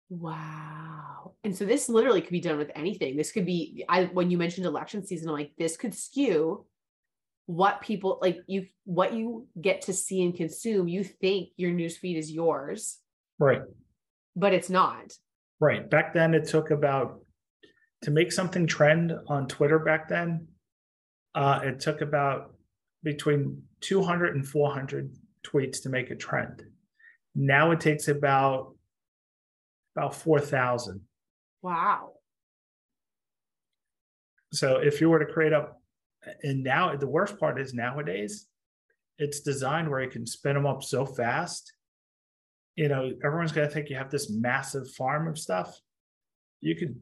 Wow. And so this literally could be done with anything. This could be I when you mentioned election season, I'm like, this could skew what people like you what you get to see and consume. You think your newsfeed is yours. Right. But it's not. Right. Back then it took about to make something trend on Twitter back then, uh, it took about between 200 and 400 tweets to make a trend. Now it takes about about 4,000. Wow. So if you were to create up, and now the worst part is nowadays, it's designed where you can spin them up so fast. You know, everyone's going to think you have this massive farm of stuff. You could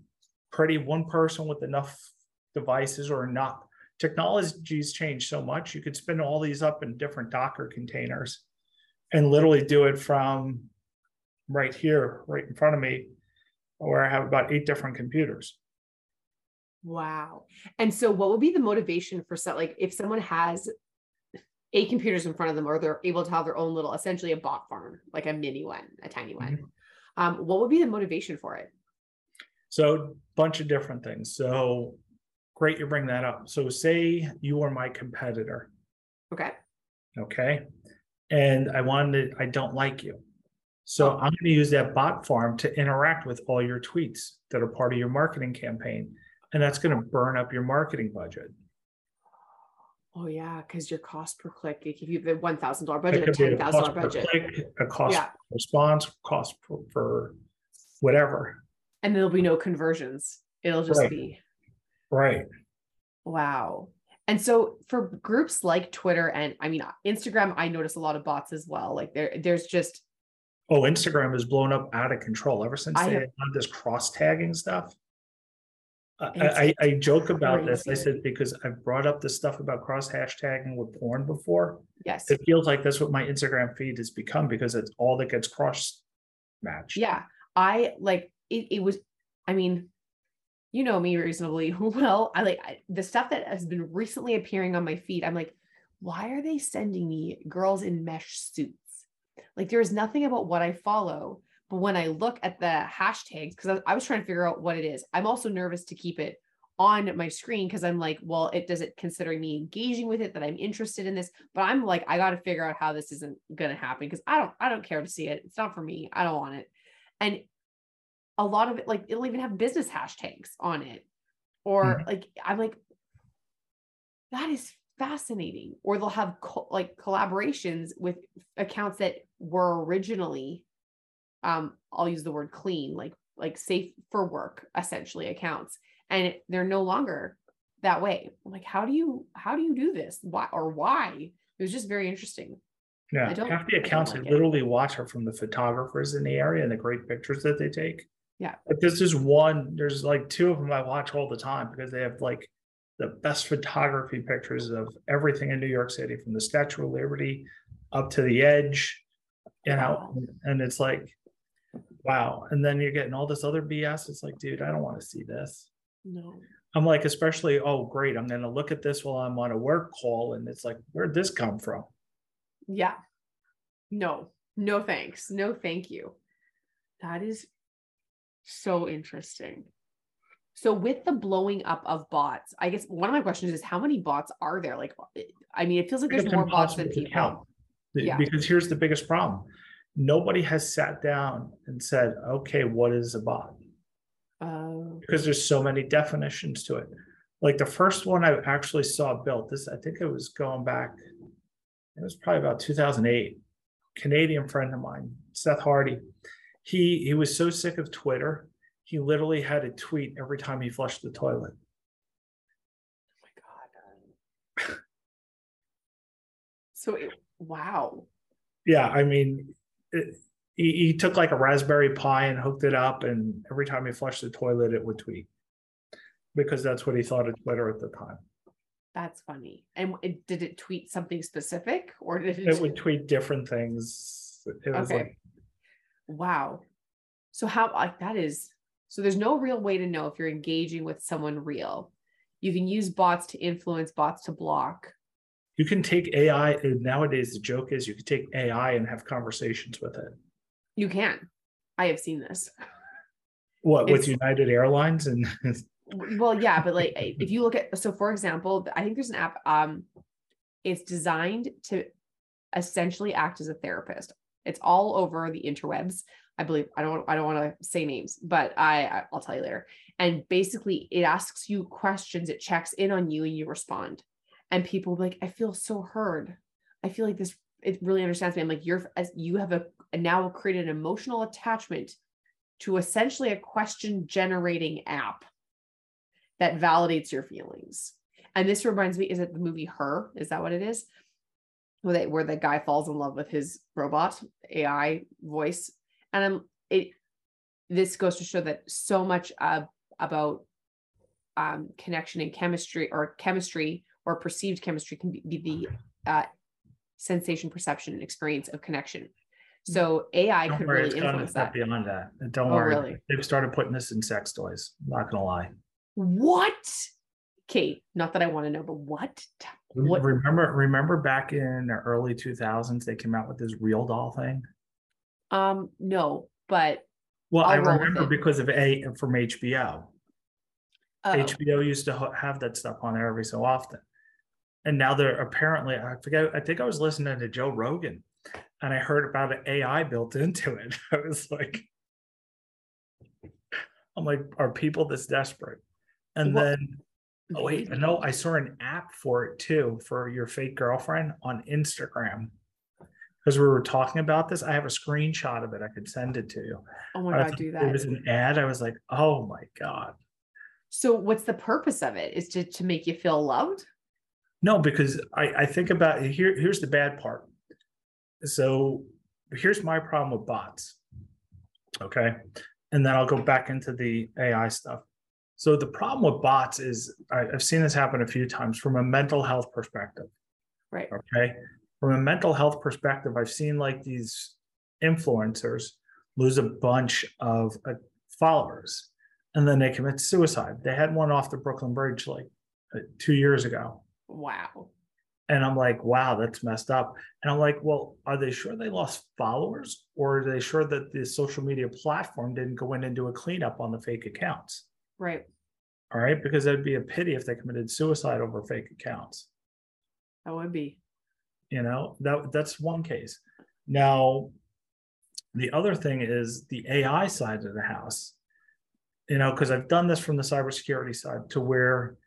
pretty one person with enough devices or not technology's changed so much. You could spin all these up in different Docker containers and literally do it from right here, right in front of me, where I have about eight different computers. Wow. And so what would be the motivation for set like if someone has eight computers in front of them or they're able to have their own little essentially a bot farm, like a mini one, a tiny one. Mm-hmm. Um, what would be the motivation for it? So bunch of different things. So great you bring that up. So say you are my competitor. Okay. Okay. And I wanted, I don't like you. So oh. I'm going to use that bot farm to interact with all your tweets that are part of your marketing campaign. And that's going to burn up your marketing budget. Oh yeah, because your cost per click, if you have a one thousand dollar budget, a ten thousand dollar budget, click, a cost yeah. response, cost for, for, whatever, and there'll be no conversions. It'll just right. be Right. Wow. And so for groups like Twitter and I mean Instagram, I notice a lot of bots as well. Like there, there's just oh, Instagram is blown up out of control ever since I they have, had this cross tagging stuff. I, I, I, joke about this. I said because I've brought up this stuff about cross hashtagging with porn before. Yes. It feels like that's what my Instagram feed has become because it's all that gets cross matched. Yeah. I like it, it was, I mean, you know me reasonably well. I like I, the stuff that has been recently appearing on my feed. I'm like, why are they sending me girls in mesh suits? Like there is nothing about what I follow. But when I look at the hashtags, because I, was trying to figure out what it is, I'm also nervous to keep it on my screen because I'm like, well, it does it consider me engaging with it that I'm interested in this. But I'm like, I got to figure out how this isn't gonna happen because I don't I don't care to see it. It's not for me. I don't want it. And a lot of it, like it'll even have business hashtags on it. Or mm-hmm. like, I'm like, that is fascinating. Or they'll have co- like collaborations with accounts that were originally, um, I'll use the word clean, like like safe for work, essentially accounts. and they're no longer that way. I'm like, how do you how do you do this? Why or why? It was just very interesting. Yeah, I don't- half the I accounts like I it. literally watch are from the photographers in the area and the great pictures that they take. Yeah. But this is one, there's like two of them I watch all the time because they have like the best photography pictures of everything in New York City, from the Statue of Liberty up to the edge. You know, and it's like, wow. And then you're getting all this other BS. It's like, dude, I don't want to see this. No. I'm like, especially, oh, great. I'm going to look at this while I'm on a work call. And it's like, where'd this come from? Yeah. No. No thanks. No thank you. That is so interesting. So with the blowing up of bots, I guess one of my questions is how many bots are there? Like I mean, it feels like there's It's more bots than people. count. Yeah. Because here's the biggest problem. Nobody has sat down and said, okay, what is a bot? Oh, Because there's so many definitions to it. Like the first one I actually saw built, this, I think it was going back, it was probably about 2008. Canadian friend of mine, Seth Hardy. He he was so sick of Twitter, he literally had a tweet every time he flushed the toilet. oh my god. So it, wow. Yeah, I mean, it, he, he took like a Raspberry Pi and hooked it up, and every time he flushed the toilet, it would tweet because that's what he thought of Twitter at the time. That's funny. And it, did it tweet something specific or did it, It would tweet different things. It was Okay. like, Wow. So how like that is so there's no real way to know if you're engaging with someone real. You can use bots to influence, bots to block. You can take AI. Nowadays, the joke is you can take AI and have conversations with it. You can. I have seen this. What with United Airlines and Well, yeah, but like if you look at so for example, I think there's an app um it's designed to essentially act as a therapist. It's all over the interwebs. I believe I don't I don't want to say names, but I- I'll tell you later. And basically it asks you questions, it checks in on you and you respond. And people like, I feel so heard. I feel like this it really understands me. I'm like, you're as you have a, a now created an emotional attachment to essentially a question generating app that validates your feelings. And this reminds me, is it the movie Her? Is that what it is? Where they, where the guy falls in love with his robot AI voice. And I'm it this goes to show that so much uh, about um, connection and chemistry or chemistry or perceived chemistry can be, be the uh, sensation, perception, and experience of connection. So AI don't could worry, really it's gone a influence that. beyond that. Don't Oh, worry, really? they've started putting this in sex toys. Not gonna lie. What? Kate, not that I want to know, but what? What- Remember, remember back in the early 2000s, they came out with this RealDoll thing. Um, no, but Well, I I'll with remember because of a from HBO. oh, HBO used to ho- have that stuff on there every so often. And now they're apparently, I forget, I think I was listening to Joe Rogan and I heard about an AI built into it. I was like, I'm like, are people this desperate? And Well, then, oh, wait, no, I saw an app for it too, for your fake girlfriend on Instagram. Because we were talking about this, I have a screenshot of it. I could send it to you. Oh my god, do It that. was an ad. I was like, oh my God. So what's the purpose of it? Is to to make you feel loved? No, because I, I think about here, here's the bad part. So here's my problem with bots. Okay. And then I'll go back into the AI stuff. So the problem with bots is I, I've seen this happen a few times from a mental health perspective. Right. Okay. From a mental health perspective, I've seen like these influencers lose a bunch of uh, followers and then they commit suicide. They had one off the Brooklyn Bridge like uh, two years ago. Wow. And I'm like, wow, that's messed up. And I'm like, well, are they sure they lost followers or are they sure that the social media platform didn't go in and do a cleanup on the fake accounts? Right. All right. Because that'd be a pity if they committed suicide over fake accounts. That would be. You know, that that's one case. Now, the other thing is the AI side of the house. You know, because I've done this from the cybersecurity side to where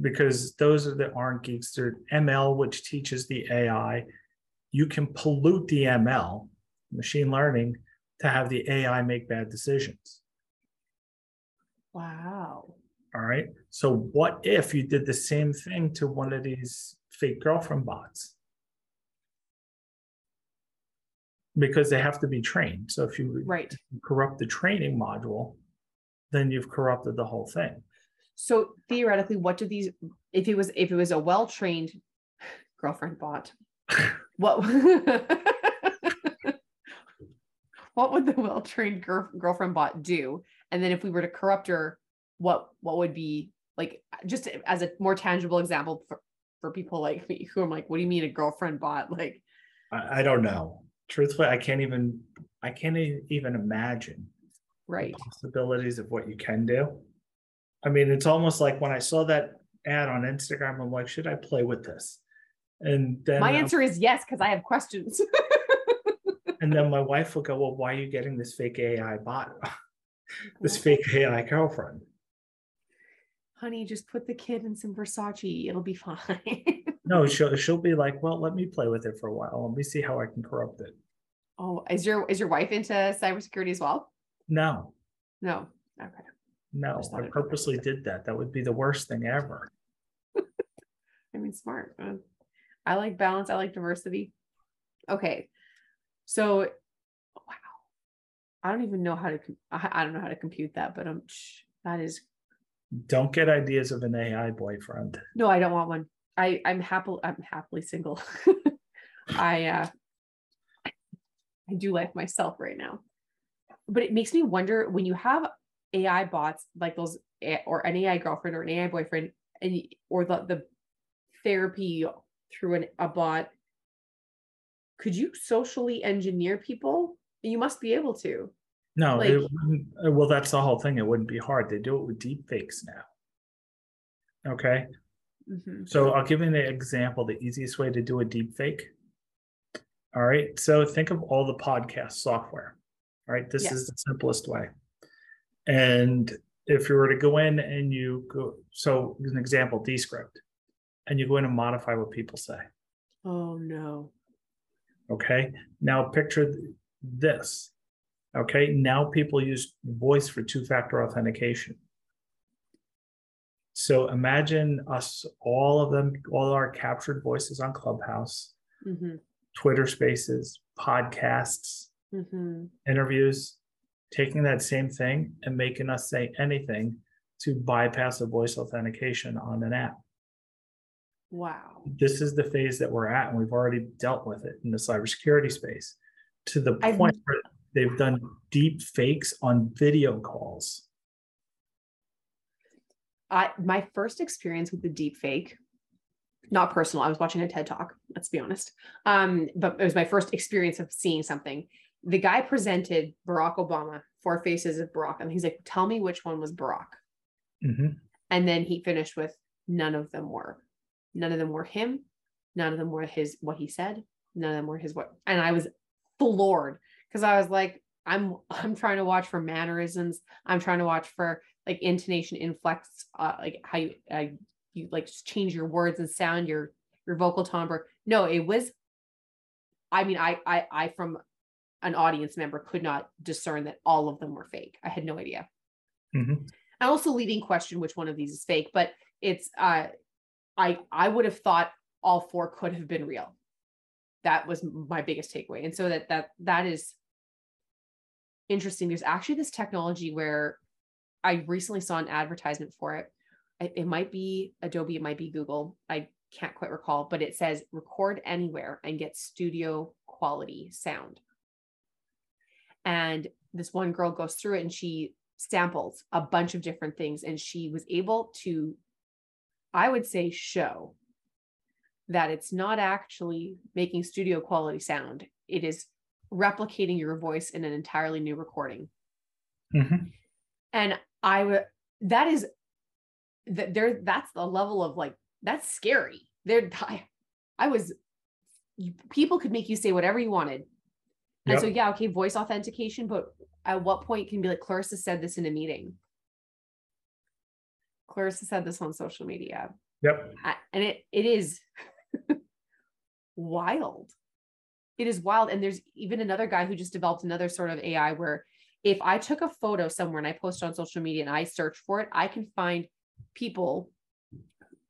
because those are the aren't geeks, they're ML, which teaches the AI. You can pollute the ML, machine learning, to have the AI make bad decisions. Wow. All right. So what if you did the same thing to one of these fake girlfriend bots? Because they have to be trained. So if you Right. corrupt the training module, then you've corrupted the whole thing. So theoretically, what do these if it was if it was a well-trained girlfriend bot, what what would the well-trained girl, girlfriend bot do? And then if we were to corrupt her, what what would be like just as a more tangible example for, for people like me who I'm like, what do you mean a girlfriend bot? Like, I, I don't know. Truthfully, I can't even I can't even imagine right. the possibilities of what you can do. I mean, it's almost like when I saw that ad on Instagram, I'm like, should I play with this? And then My um, answer is yes, because I have questions. and then my wife will go, Well, why are you getting this fake AI bot? this fake AI girlfriend. Honey, just put the kid in some Versace. It'll be fine. No, she'll she'll be like, Well, let me play with it for a while. Let me see how I can corrupt it. oh, is your is your wife into cybersecurity as well? No, No. Okay. No, I it- purposely did that. That would be the worst thing ever. I mean, smart. I like balance. I like diversity. Okay. So, wow. I don't even know how to. I I don't know how to compute that, but um, sh- that is Don't get ideas of an AI boyfriend. no. I don't want one. I I'm happily I'm happily single. I uh I do like myself right now, but it makes me wonder when you have AI bots like those or an AI girlfriend or an AI boyfriend and or the the therapy through an, a bot. Could you socially engineer people? You must be able to. No, Like- it uh, well, that's the whole thing. It wouldn't be hard. They do it with deep fakes now. Okay. Mhm. So I'll give you an example, the easiest way to do a deep fake. All right. So think of all the podcast software. All right. This Yes. is the simplest way. And if you were to go in and you go, so as an example, Descript, and you go in and modify what people say. Oh no. Okay. Now picture this. Okay. Now people use voice for two factor authentication. So imagine us, all of them, all our captured voices on Clubhouse, hmm Twitter spaces, podcasts, hmm interviews, taking that same thing and making us say anything to bypass a voice authentication on an app. Wow. This is the phase that we're at, and we've already dealt with it in the cybersecurity space to the I've- point where they've done deep fakes on video calls. I my first experience with the deep fake, not personal. I was watching a TED talk, let's be honest. Um, but it was my first experience of seeing something. The guy presented Barack Obama, four faces of Barack, and he's like, tell me which one was Barack. Mhm. And then he finished with none of them were. None of them were him. None of them were his what he said. None of them were his what. And I was floored because I was like, I'm I'm trying to watch for mannerisms. I'm trying to watch for like intonation, inflex, uh, like how you uh, you like just change your words and sound your your vocal timbre. No, it was. I mean, I I I from an audience member could not discern that all of them were fake. I had no idea. Mhm. I also leading question which one of these is fake, but it's uh I I would have thought all four could have been real. That was my biggest takeaway. And so that that that is interesting. There's actually this technology where I recently saw an advertisement for it. It, it might be Adobe, it might be Google. I can't quite recall, but it says record anywhere and get studio quality sound. And this one girl goes through it and she samples a bunch of different things and she was able to i would say show that it's not actually making studio quality sound. It is replicating your voice in an entirely new recording. Mhm. and i would that is that there that's the level of like that's scary. There I, I was people could make you say whatever you wanted and Yep. so yeah okay voice authentication but at what point can be like clarissa said this in a meeting clarissa said this on social media Yep. I- and it it is wild it is wild and there's even another guy who just developed another sort of ai where if i took a photo somewhere and i post on social media and i search for it i can find people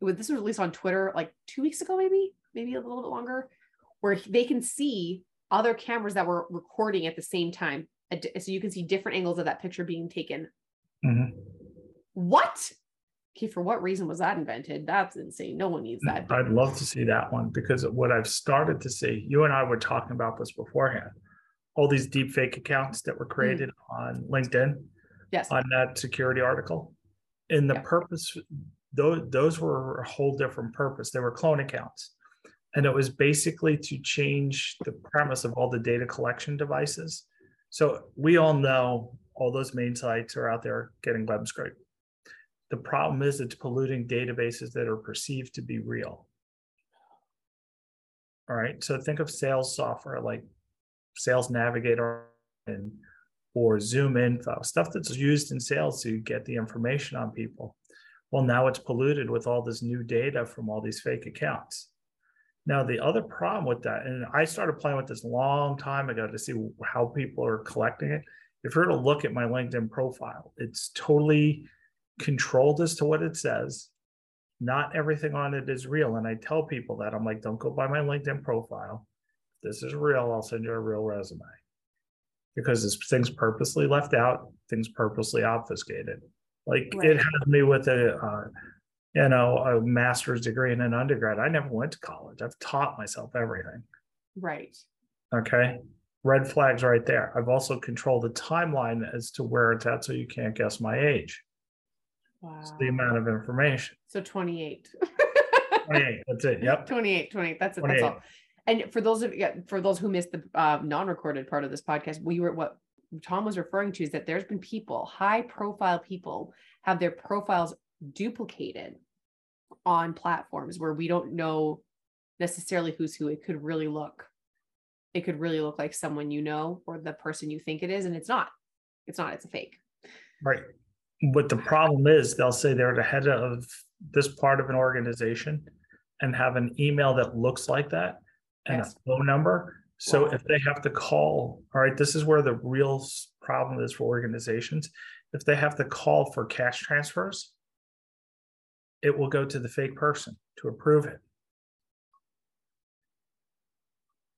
this was released on Twitter like two weeks ago, maybe, maybe a little bit longer, where they can see other cameras that were recording at the same time. So you can see different angles of that picture being taken. Mhm. What? Okay, for what reason was that invented? That's insane. No one needs that. I'd love to see that one because what I've started to see, you and I were talking about this beforehand. All these deep fake accounts that were created on LinkedIn Yes. on that security article. And the Yeah. purpose, those, those were a whole different purpose. They were clone accounts. And it was basically to change the premise of all the data collection devices. So we all know all those main sites are out there getting web scraped. The problem is it's polluting databases that are perceived to be real. All right. So think of sales software like Sales Navigator and or ZoomInfo, stuff that's used in sales to get the information on people. Well, now it's polluted with all this new data from all these fake accounts. Now, the other problem with that, and I started playing with this long time ago to see how people are collecting it. If you were to look at my LinkedIn profile, it's totally controlled as to what it says. Not everything on it is real. And I tell people that I'm like, don't go by my LinkedIn profile. If this is real, I'll send you a real resume because this things purposely left out, things purposely obfuscated. Like Right. it has me with a, uh, you know, a master's degree and an undergrad. I never went to college. I've taught myself everything. Right. Okay. Red flags right there. I've also controlled the timeline as to where it's at so you can't guess my age. Wow. It's the amount of information. So 28. 28, that's it. Yep. 28, 28. That's it. That's all. And for those of yeah, for those who missed the uh, non-recorded part of this podcast, we were what Tom was referring to is that there's been people, high profile people, have their profiles duplicated on platforms where we don't know necessarily who's who. It could really look, it could really look like someone you know or the person you think it is, and it's not. It's not. It's a fake. Right. What the problem is, they'll say they're the head of this part of an organization and have an email that looks like that and Yes. a phone number. So Wow. if they have to call, all right, this is where the real problem is for organizations. If they have to call for cash transfers, it will go to the fake person to approve it.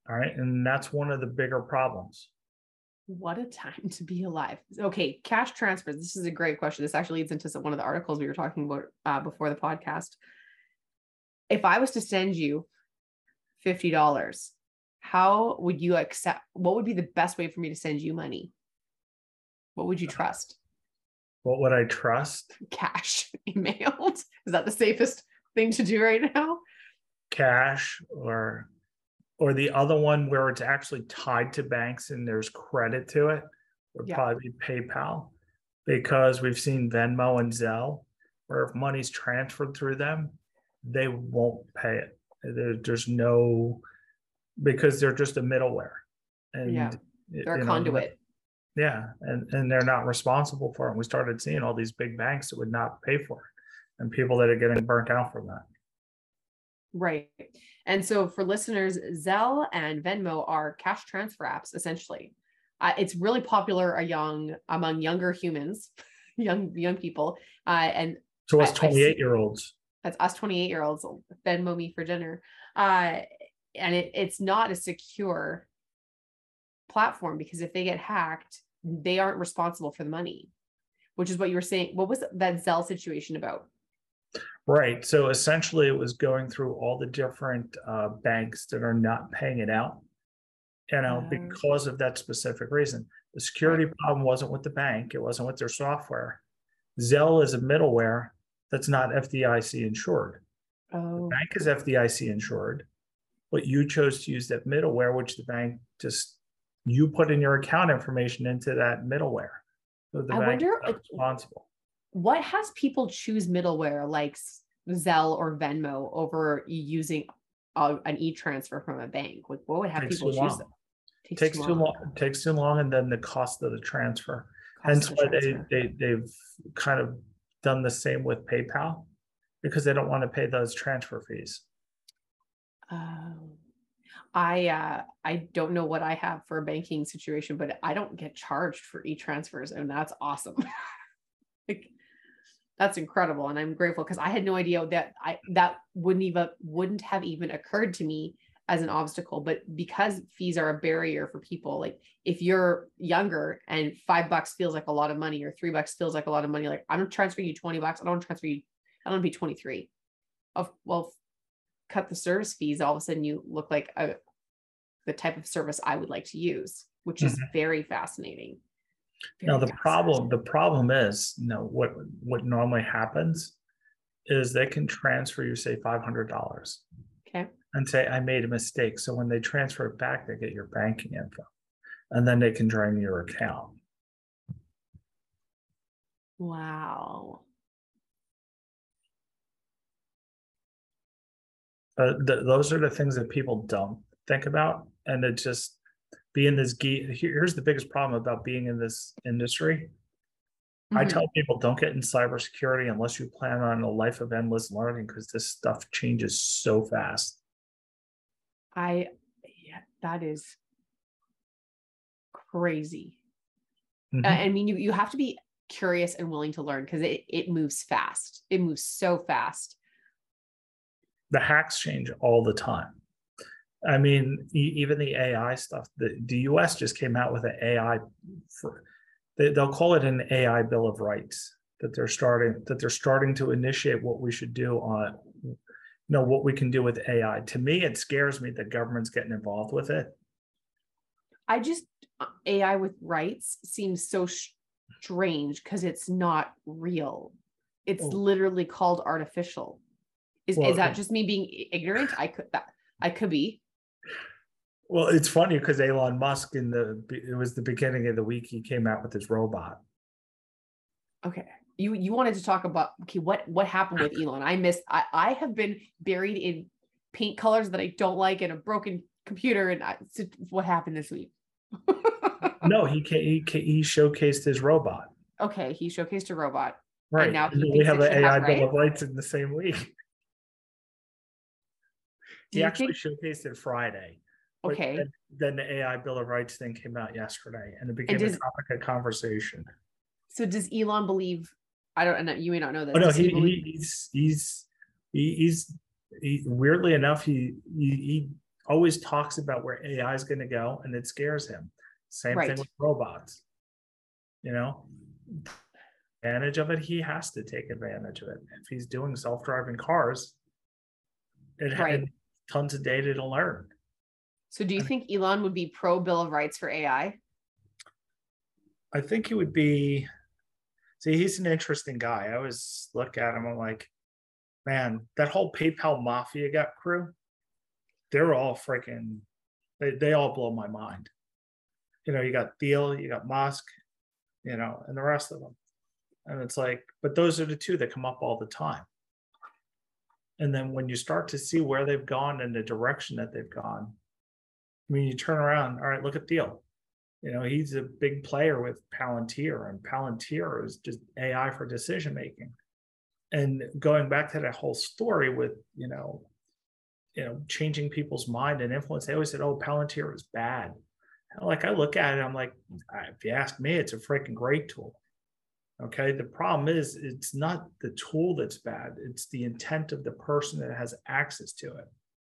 All right. And that's one of the bigger problems. What a time to be alive. Okay, cash transfers. This is a great question. This actually leads into some, one of the articles we were talking about uh, before the podcast. If I was to send you $50, how would you accept? What would be the best way for me to send you money? What would you trust? What would I trust? Cash emailed? Is that the safest thing to do right now? cash or or the other one where it's actually tied to banks and there's credit to it would Yeah. probably be PayPal because we've seen Venmo and Zelle where if money's transferred through them, they won't pay it. There, there's no because they're just a middleware. And Yeah. They're a you know, conduit. Yeah, and and they're not responsible for it. We started seeing all these big banks that would not pay for it, and people that are getting burnt out from that. Right. And so for listeners, Zelle and Venmo are cash transfer apps essentially. Uh, it's really popular young among younger humans, young young people, uh, and So us 28 year olds. that's us 28 year olds Venmo me for dinner. Uh, and it, it's not a secure platform because if they get hacked, they aren't responsible for the money, which is what you were saying. What was that Zelle situation about? Right. So essentially, it was going through all the different uh, banks that are not paying it out, you know, because of that specific reason. The security problem wasn't with the bank, it wasn't with their software. Zelle is a middleware that's not FDIC insured. Oh, Bank is FDIC insured, but you chose to use that middleware, which the bank just you put in your account information into that middleware. So the I wonder, responsible. what has people choose middleware like Zelle or Venmo over using a, an e-transfer from a bank? Like, what would have Takes people choose them? takes too long takes too long and then the cost of the transfer hence Cost why they, they they've kind of done the same with paypal because they don't want to pay those transfer fees Um, I uh, I don't know what I have for a banking situation, but I don't get charged for e-transfers, and that's awesome. like, That's incredible. And I'm grateful because I had no idea that I that wouldn't even wouldn't have even occurred to me as an obstacle. But because fees are a barrier for people, like if you're younger and five bucks feels like a lot of money or three bucks feels like a lot of money, like I'm transferring you 20 bucks. I don't transfer you, I don't be 23. Of well, cut the service fees, all of a sudden you look like a the type of service I would like to use, which is mm-hmm. very fascinating. Very now the problem the problem is you know what what normally happens is they can transfer you say five hundred dollars. Okay. And say I made a mistake. So when they transfer it back, they get your banking info, and then they can drain your account. Wow. Uh, th- those are the things that people don't think about, and it just being this geek. Here's the biggest problem about being in this industry. Mm-hmm. I tell people don't get in cybersecurity unless you plan on a life of endless learning because this stuff changes so fast. I, yeah, that is crazy. Mm-hmm. I mean, you you have to be curious and willing to learn because it it moves fast. It moves so fast. The hacks change all the time. I mean, even the AI stuff. The, the U.S. just came out with an AI. For, they, they'll call it an AI Bill of Rights that they're starting that they're starting to initiate what we should do on, you know, what we can do with AI. To me, it scares me that government's getting involved with it. I just uh, AI with rights seems so strange because it's not real. It's oh. literally called artificial. Is, well, is that uh, just me being ignorant? I could that I could be. Well, it's funny because Elon Musk in the it was the beginning of the week he came out with his robot. Okay. You you wanted to talk about okay, what what happened with Elon? I missed I, I have been buried in paint colors that I don't like and a broken computer and I, so what happened this week? no, he, he he showcased his robot. Okay, he showcased a robot. Right. And now we have an AI bill of rights in the same week. He actually think... showcased it Friday. Okay. Then, then, the AI Bill of Rights thing came out yesterday, and it became and does, a topic of conversation. So does Elon believe? I don't. know. you may not know this. Oh no, he, he believe, he's he's he, he's he, weirdly enough he, he, he always talks about where AI is going to go, and it scares him. Same right. thing with robots. You know, advantage of it, he has to take advantage of it. If he's doing self-driving cars, it right. Tons of data to learn. So do you think Elon would be pro Bill of Rights for AI? I think he would be. See, he's an interesting guy. I always look at him. I'm like, man, that whole PayPal mafia got crew. They're all freaking. They they all blow my mind. You know, you got Thiel, you got Musk, you know, and the rest of them. And it's like, but those are the two that come up all the time. And then when you start to see where they've gone and the direction that they've gone, I mean, you turn around, all right, look at Thiel. You know, he's a big player with Palantir, and Palantir is just AI for decision making. And going back to that whole story with, you know, you know, changing people's mind and influence, they always said, oh, Palantir is bad. like I look at it, I'm like, if you ask me, it's a freaking great tool. Okay. The problem is it's not the tool that's bad, it's the intent of the person that has access to it.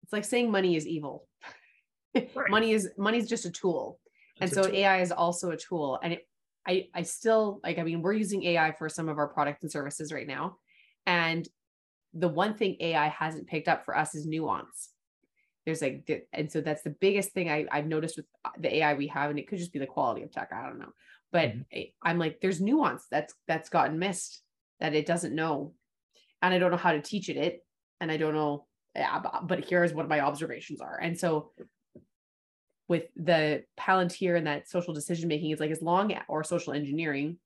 It's like saying money is evil. Right. money is money is just a tool. It's and so AI is also a tool. And it, I I still like, I mean, we're using AI for some of our products and services right now. And the one thing AI hasn't picked up for us is nuance. There's like, and so that's the biggest thing I, I've noticed with the AI we have, and it could just be the quality of tech. I don't know, but. I'm like, there's nuance that's that's gotten missed that it doesn't know, and I don't know how to teach it it, and I don't know. But here's what my observations are, and so with the Palantir and that social decision making is like as long or social engineering,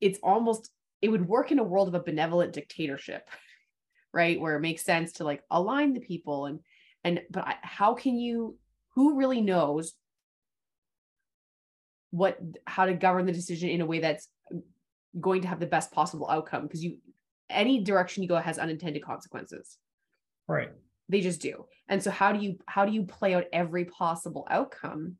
it's almost it would work in a world of a benevolent dictatorship, right? Where it makes sense to like align the people and and but how can you who really knows what how to govern the decision in a way that's going to have the best possible outcome because you any direction you go has unintended consequences right they just do and so how do you how do you play out every possible outcome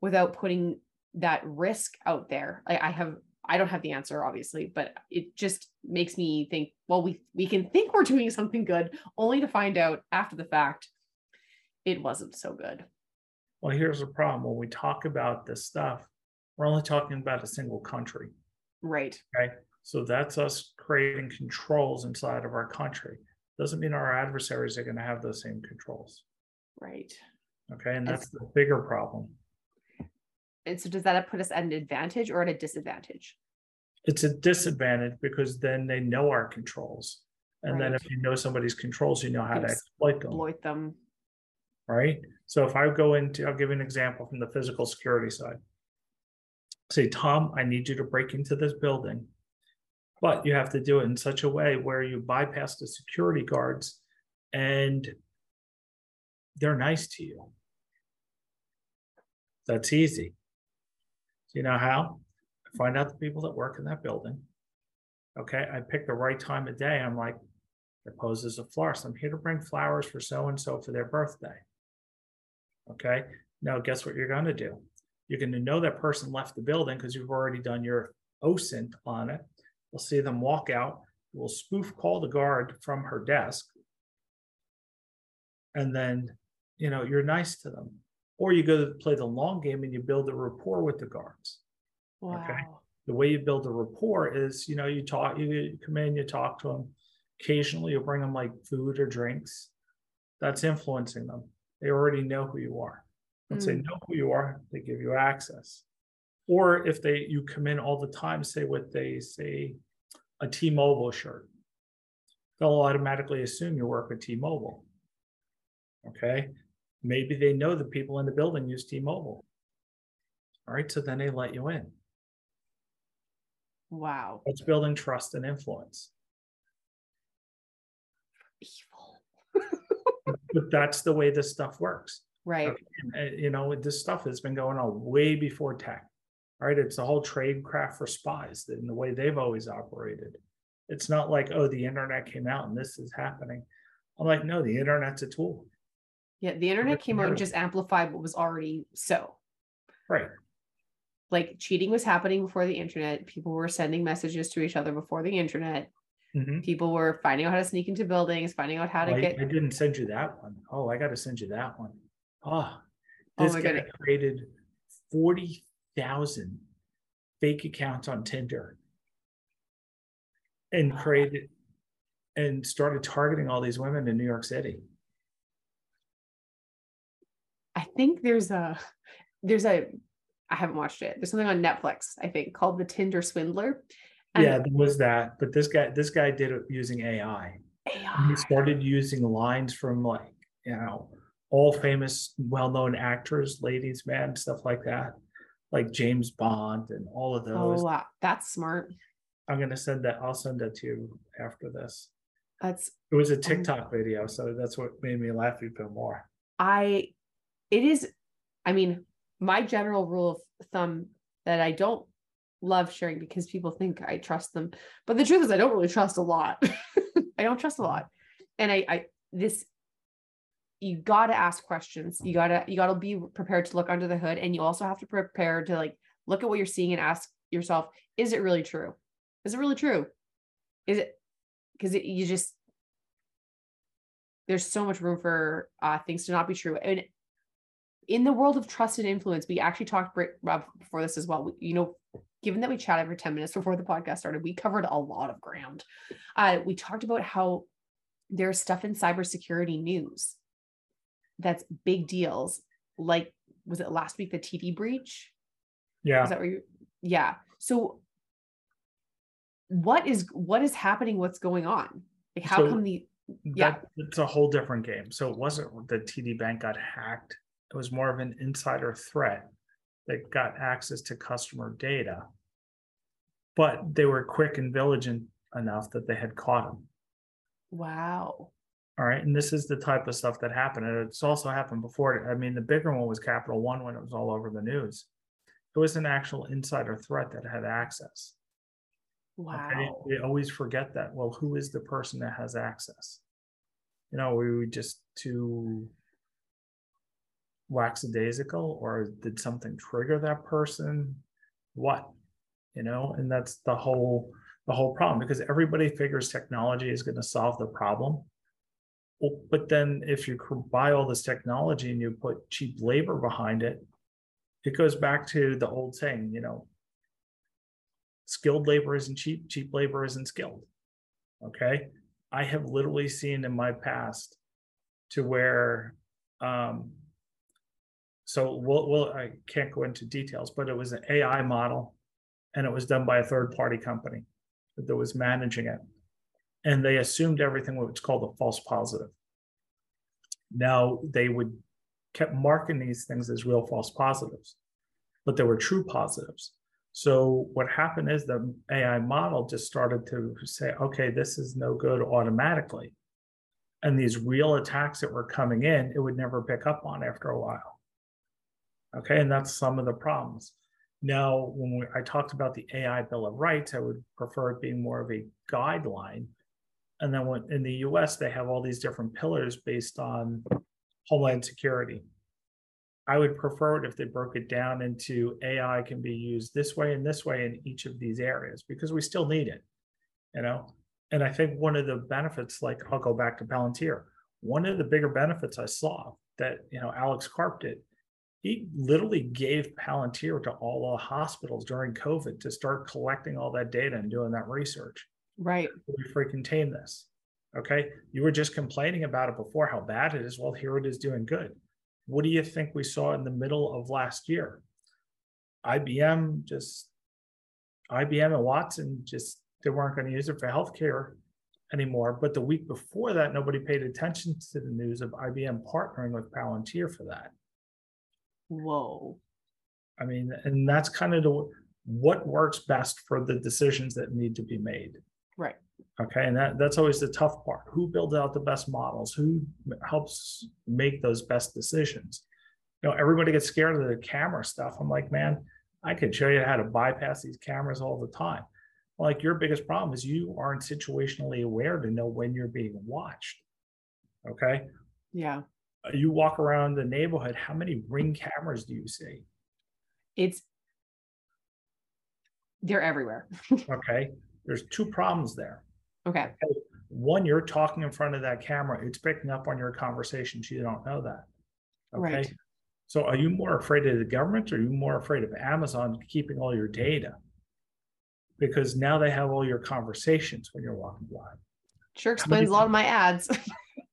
without putting that risk out there i, I have I don't have the answer, obviously, but it just makes me think, well, we we can think we're doing something good, only to find out after the fact it wasn't so good. Well, here's the problem. When we talk about this stuff, we're only talking about a single country. Right. Okay. So that's us creating controls inside of our country. Doesn't mean our adversaries are going to have those same controls. Right. Okay. And that's the bigger problem. And so does that put us at an advantage or at a disadvantage? It's a disadvantage because then they know our controls. And then if you know somebody's controls, you know how to exploit them. Exploit them. right? So if I go into, I'll give you an example from the physical security side. Say, Tom, I need you to break into this building, but you have to do it in such a way where you bypass the security guards and they're nice to you. That's easy. Do you know how? I find out the people that work in that building. Okay, I pick the right time of day. I'm like, it poses a florist. I'm here to bring flowers for so and so for their birthday. Okay. Now, guess what you're going to do? You're going to know that person left the building because you've already done your OSINT on it. We'll see them walk out. We'll spoof call the guard from her desk. And then, you know, you're nice to them. Or you go to play the long game and you build a rapport with the guards. Wow. Okay. The way you build a rapport is, you know, you talk, you come in, you talk to them. Occasionally, you'll bring them like food or drinks. That's influencing them they already know who you are. Once they Mm. know who you are, they give you access. Or if they you come in all the time, say what they say a T-Mobile shirt, they'll automatically assume you work with T-Mobile. Okay. Maybe they know the people in the building use T-Mobile. All right, so then they let you in. Wow. It's building trust and influence. Evil. But that's the way this stuff works. Right. Uh, you know, this stuff has been going on way before tech. Right. It's the whole trade craft for spies in the way they've always operated. It's not like, oh, the internet came out and this is happening. I'm like, no, the internet's a tool. Yeah. The internet came out and just amplified what was already so. Right. Like cheating was happening before the internet. People were sending messages to each other before the internet. Mhm. People were finding out how to sneak into buildings, finding out how to I, get I didn't send you that one. Oh, I got to send you that one. Oh, Oh this my guy goodness. created 40,000 fake accounts on Tinder and created and started targeting all these women in New York City. I think there's a there's a I haven't watched it. There's something on Netflix, I think, called The Tinder Swindler. And yeah, there was that, but this guy, this guy did it using AI. AI. He started using lines from like, you know, all famous, well-known actors, ladies, man, stuff like that, like James Bond and all of Oh those. wow, that's smart. I'm gonna send that. I'll send that to you after this. That's It was a um, TikTok video, so that's what made me laugh even more. I it is I mean, my general rule of thumb that I don't love sharing because people think I trust them. But the truth is I don't really trust a lot. I don't trust a lot. And I I this you got to ask questions. You got to you got to be prepared to look under the hood and you also have to prepare to like look at what you're seeing and ask yourself, is it really true? Is it really true? Is it because you just there's so much room for uh, things to not be true. And in the world of trust and influence, we actually talked Rob before this as well. We, you know, given that we chatted for 10 minutes before the podcast started, we covered a lot of ground. Uh, we talked about how there's stuff in cybersecurity news that's big deals. Like, was it last week the TD breach? Yeah. Is that where you? Yeah. So, what is what is happening? What's going on? Like, how So- come the yeah. That, it's a whole different game. So it wasn't the TD Bank got hacked. It was more of an insider threat that got access to customer data. But they were quick and vigilant enough that they had caught him. Wow. All right. And this is the type of stuff that happened. And it's also happened before. I mean, the bigger one was Capital One when it was all over the news. It was an actual insider threat that had access. Wow. Okay, we always forget that. Well, who is the person that has access? You know, were we just too lackadaisical, or did something trigger that person? What? you know, and that's the whole the whole problem because everybody figures technology is going to solve the problem. Well, but then if you buy all this technology and you put cheap labor behind it, it goes back to the old saying, you know, skilled labor isn't cheap, cheap labor isn't skilled. Okay. I have literally seen in my past to where um, so we'll, we'll I can't go into details, but it was an AI model and it was done by a third party company that was managing it. And they assumed everything was called a false positive. Now they would kept marking these things as real false positives, but they were true positives. So what happened is the AI model just started to say, okay, this is no good automatically. And these real attacks that were coming in, it would never pick up on after a while. Okay, and that's some of the problems. Now, when we, I talked about the AI Bill of Rights, I would prefer it being more of a guideline. And then when, in the US, they have all these different pillars based on homeland security. I would prefer it if they broke it down into AI can be used this way and this way in each of these areas because we still need it, you know. And I think one of the benefits, like I'll go back to Palantir, one of the bigger benefits I saw that you know Alex Karp did, he literally gave Palantir to all the hospitals during COVID to start collecting all that data and doing that research. Right. We freaking tame this. Okay. You were just complaining about it before how bad it is. Well, here it is doing good. What do you think we saw in the middle of last year? IBM just, IBM and Watson just, they weren't going to use it for healthcare anymore. But the week before that, nobody paid attention to the news of IBM partnering with Palantir for that. Whoa. I mean, and that's kind of the, what works best for the decisions that need to be made. Right. Okay. And that, that's always the tough part. Who builds out the best models? Who helps make those best decisions? You know, everybody gets scared of the camera stuff. I'm like, man, I could show you how to bypass these cameras all the time. Like your biggest problem is you aren't situationally aware to know when you're being watched. Okay. Yeah. Uh, you walk around the neighborhood, how many ring cameras do you see? It's they're everywhere. okay. There's two problems there. Okay. One, you're talking in front of that camera, it's picking up on your conversations. You don't know that. Okay. Right. So are you more afraid of the government or are you more afraid of Amazon keeping all your data? Because now they have all your conversations when you're walking by. Sure explains a lot of my ads.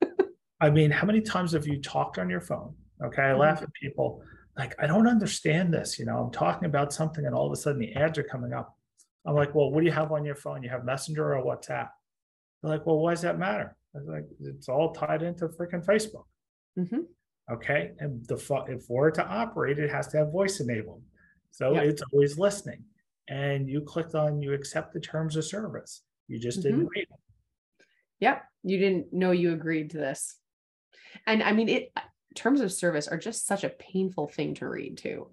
I mean, how many times have you talked on your phone? Okay. I mm-hmm. laugh at people like, I don't understand this. You know, I'm talking about something and all of a sudden the ads are coming up. I'm like, well, what do you have on your phone? You have Messenger or WhatsApp? They're like, well, why does that matter? I was like, it's all tied into freaking Facebook. Mm-hmm. Okay. And the if for it to operate, it has to have voice enabled. So it's always listening. And you clicked on you accept the terms of service. You just mm-hmm. didn't read them. Yep. You didn't know you agreed to this. And I mean, it terms of service are just such a painful thing to read too.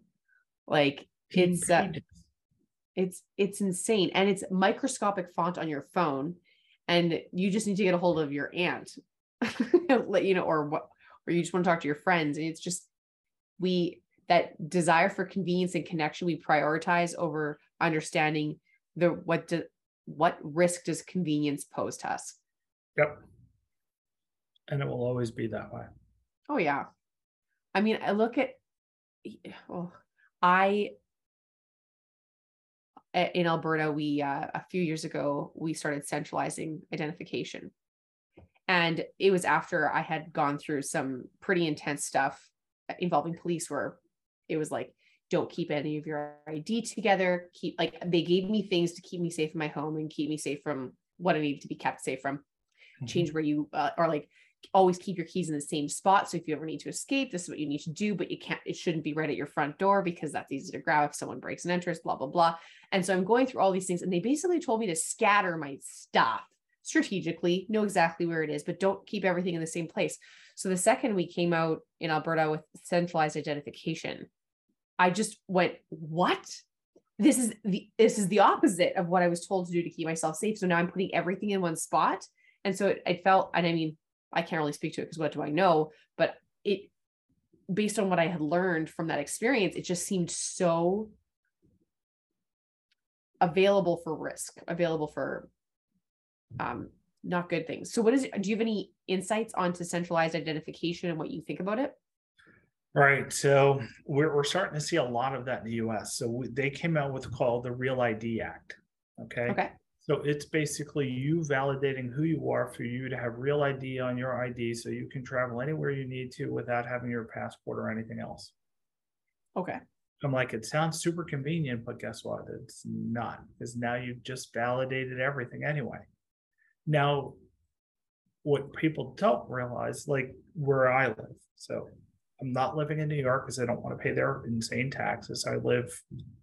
Like it's uh, it's it's insane. And it's microscopic font on your phone and you just need to get a hold of your aunt let you know or what or you just want to talk to your friends. And it's just we that desire for convenience and connection we prioritize over understanding the what do, what risk does convenience pose to us. Yep. And it will always be that way. Oh yeah. I mean i look at well oh, i in Alberta, we uh, a few years ago we started centralizing identification, and it was after I had gone through some pretty intense stuff involving police, where it was like, don't keep any of your ID together. Keep like they gave me things to keep me safe in my home and keep me safe from what I needed to be kept safe from. Mm-hmm. Change where you uh, are like always keep your keys in the same spot. So if you ever need to escape, this is what you need to do, but you can't, it shouldn't be right at your front door because that's easy to grab if someone breaks and enters, blah, blah, blah. And so I'm going through all these things and they basically told me to scatter my stuff strategically, know exactly where it is, but don't keep everything in the same place. So the second we came out in Alberta with centralized identification, I just went, what? This is the this is the opposite of what I was told to do to keep myself safe. So now I'm putting everything in one spot. And so it, it felt, and I mean, I can't really speak to it because what do I know? But it, based on what I had learned from that experience, it just seemed so available for risk, available for um, not good things. So, what is? Do you have any insights onto centralized identification and what you think about it? Right. So we're, we're starting to see a lot of that in the US. So we, they came out with called the Real ID Act. Okay. Okay. So it's basically you validating who you are for you to have real ID on your ID so you can travel anywhere you need to without having your passport or anything else. Okay. I'm like, it sounds super convenient, but guess what? It's not because now you've just validated everything anyway. Now, what people don't realize, like where I live, so I'm not living in New York because I don't want to pay their insane taxes. I live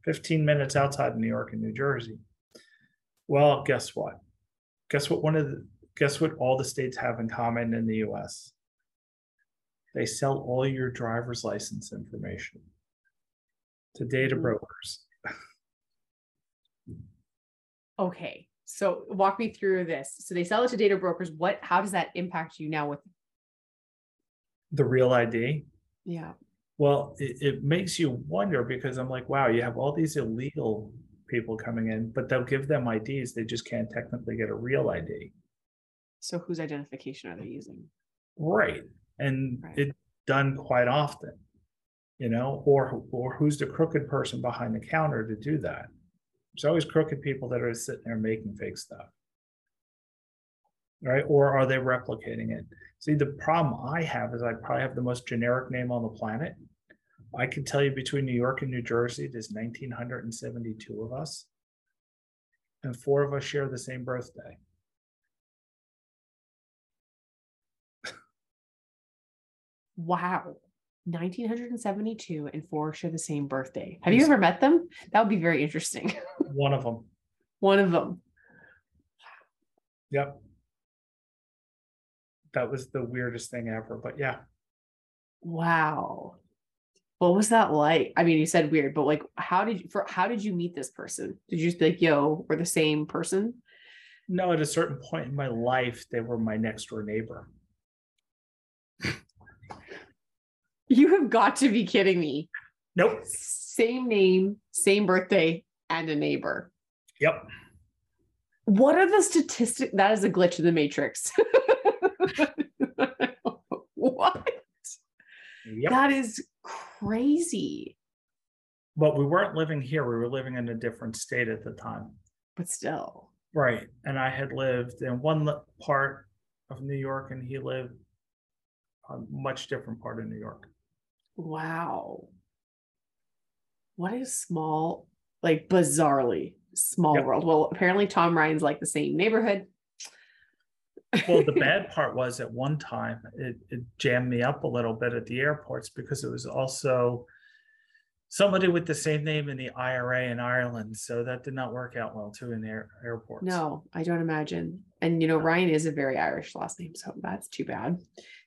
15 minutes outside of New York in New Jersey. Well, guess what? Guess what? One of the guess what all the states have in common in the US? They sell all your driver's license information to data Mm. brokers. Okay. So walk me through this. So they sell it to data brokers. What? How does that impact you now? With The real ID. yeah. Well, it, it makes you wonder because I'm like, wow, you have all these illegal people coming in, but they'll give them IDs. They just can't technically get a real ID. So whose identification are they using? Right. And Right. it's done quite often, you know, or or who's the crooked person behind the counter to do that? There's always crooked people that are sitting there making fake stuff. Right. Or are they replicating it? See, the problem I have is I probably have the most generic name on the planet. I can tell you between New York and New Jersey, there's 1,972 of us. And four of us share the same birthday. Wow. 1972 and four share the same birthday. Have you ever met them? That would be very interesting. One of them. One of them. Yep. That was the weirdest thing ever. But yeah, Wow. What was that like? I mean, you said weird, but like, how did you, for how did you meet this person? Did you just be like, yo, we're the same person? no, at a certain point in my life, they were my next door neighbor. You have got to be kidding me. Nope. Same name, same birthday, and a neighbor. Yep. What are the statistics? That is a glitch in the matrix. what? Yep. That is crazy. But we weren't living here. We were living in a different state at the time. But still. Right. And I had lived in one part of New York, and he lived a much different part of New York. Wow. What a small, like bizarrely small Yep. world. Well, apparently Tom Ryan's like the same neighborhood. Well, the bad part was at one time it, it jammed me up a little bit at the airports because it was also somebody with the same name in the IRA in Ireland. So that did not work out well too in the air, airports. No, I don't imagine. And you know, Ryan is a very Irish last name, so that's too bad.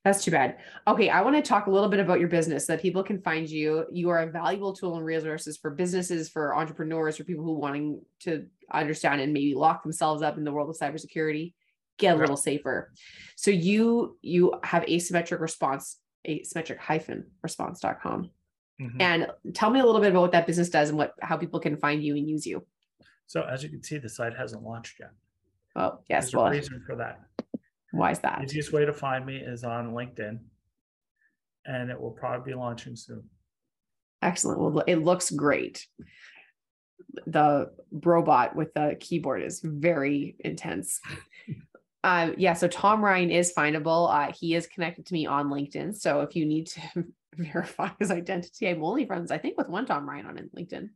That's too bad. Okay, I want to talk a little bit about your business so that people can find you. You are a valuable tool and resources for businesses, for entrepreneurs, for people who wanting to understand and maybe lock themselves up in the world of cybersecurity, get a little safer. So you you have asymmetric response, asymmetric hyphen response.com. Mhm. And tell me a little bit about what that business does and what how people can find you and use you. So as you can see, the site hasn't launched yet. Oh, yes. There's a Well, reason for that. why is that? Easiest way to find me is on LinkedIn, and it will probably be launching soon. Excellent. Well, it looks great. The robot with the keyboard is very intense. Um, yeah, so Tom Ryan is findable. Uh, he is connected to me on LinkedIn. So if you need to verify his identity, I'm only friends, I think, with one Tom Ryan on LinkedIn.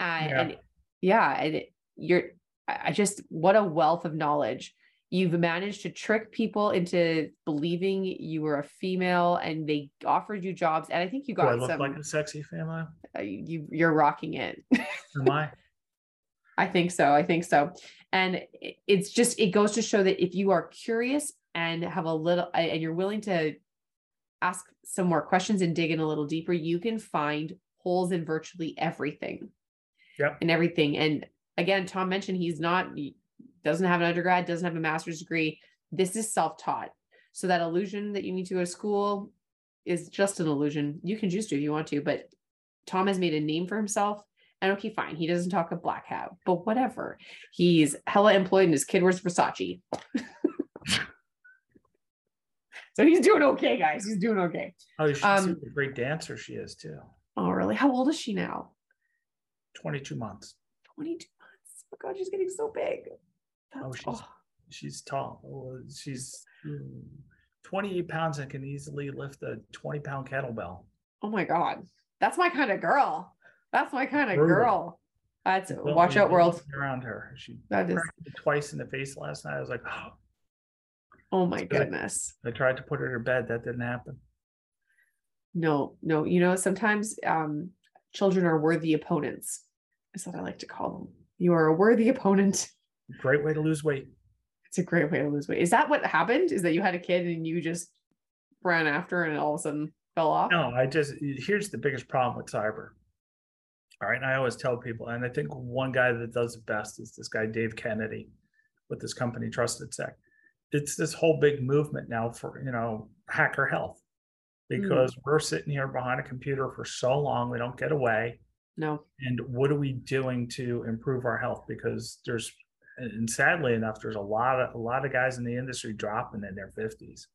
Uh, And yeah, and you're, I just, what a wealth of knowledge. You've managed to trick people into believing you were a female and they offered you jobs. And I think you Do I got look some like a sexy female? uh, you you're rocking it Am I? i think so i think so. And it's just it goes to show that if you are curious and have a little and you're willing to ask some more questions and dig in a little deeper you can find holes in virtually everything. Yep. and everything. And again tom mentioned he's not he doesn't have an undergrad doesn't have a master's degree. This is self-taught. So that illusion that you need to go to school is just an illusion. You can choose to if you want to but tom has made a name for himself And okay, fine, he doesn't talk a black hat, but whatever. He's hella employed and his kid wears Versace. so he's doing okay, guys. He's doing okay. Oh, she's Um, a great dancer. She is too. Oh, really? How old is she now? 22 months. 22 months. Oh god, she's getting so big. Oh, That's- she's- She's tall. Oh, She's mm, 28 pounds and can easily lift a 20 pound kettlebell. oh my god. That's my kind of girl. That's my kind of Brutal. girl. That's Don't watch out, world. Around her. She That is twice in the face last night. I was like, oh, oh my good. goodness. I tried to put her to bed. That didn't happen. No, no, you know, sometimes um children are worthy opponents, is what I like to call them. You are a worthy opponent. Great way to lose weight. It's a great way to lose weight. Is that what happened? Is that you had a kid and you just ran after and all of a sudden fell off? No, I just here's the biggest problem with cyber. All right. And I always tell people, and I think one guy that does it best is this guy, Dave Kennedy, with this company, TrustedSec. It's this whole big movement now for, you know, hacker health hmm. because we're sitting here behind a computer for so long, we don't get away. No. And what are we doing to improve our health? Because there's, and sadly enough, there's a lot of a lot of guys in the industry dropping in their 50s.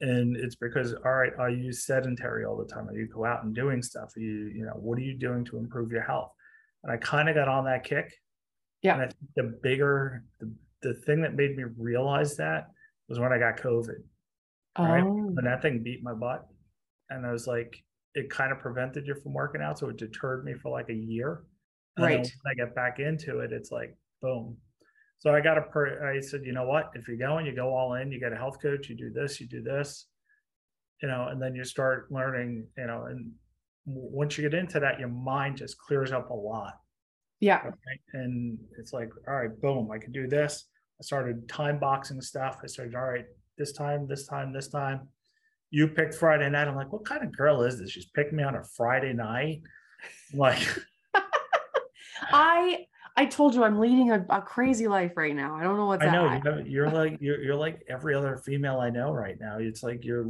And it's because, all right, are you sedentary all the time? Are you go out and doing stuff? Are you, you know, what are you doing to improve your health? And I kind of got on that kick. Yeah. And I think the bigger, the, the thing that made me realize that was when I got COVID. Right. Oh, When that thing beat my butt. And I was like, it kind of prevented you from working out. So it deterred me for like a year. And then Right. when I get back into it, it's like, boom. So I got a per I said, you know what? If you're going, you go all in, you get a health coach, you do this, you do this, you know, and then you start learning, you know, and once you get into that, your mind just clears up a lot. yeah. Right? And it's like, all right, boom, I can do this. I started time boxing stuff. I started, all right, this time, this time, this time. You picked Friday night. I'm like, what kind of girl is this? She's picking me on a Friday night. I'm like, I I told you I'm leading a, a crazy life right now. I don't know what's I know at. you're like you're you're like every other female I know right now. It's like you're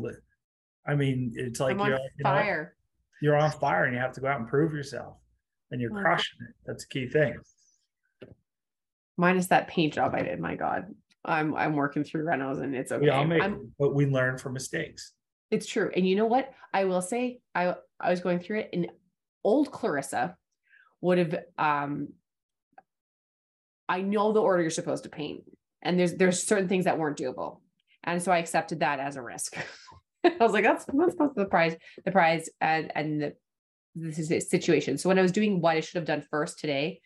I mean, it's like I'm you're you know fire. you're on fire and you have to go out and prove yourself. And you're Well, crushing it. That's a key thing. Minus that paint job I did. My God. I'm I'm working through renos and it's okay. We all make I'm- but we learn from mistakes. It's true. And you know what? I will say I I was going through it and old Clarissa would have um I know the order you're supposed to paint. And there's there's certain things that weren't doable. And so I accepted that as a risk. I was like, that's that's supposed to the prize, the prize and and the this is a situation. So when I was doing what I should have done first today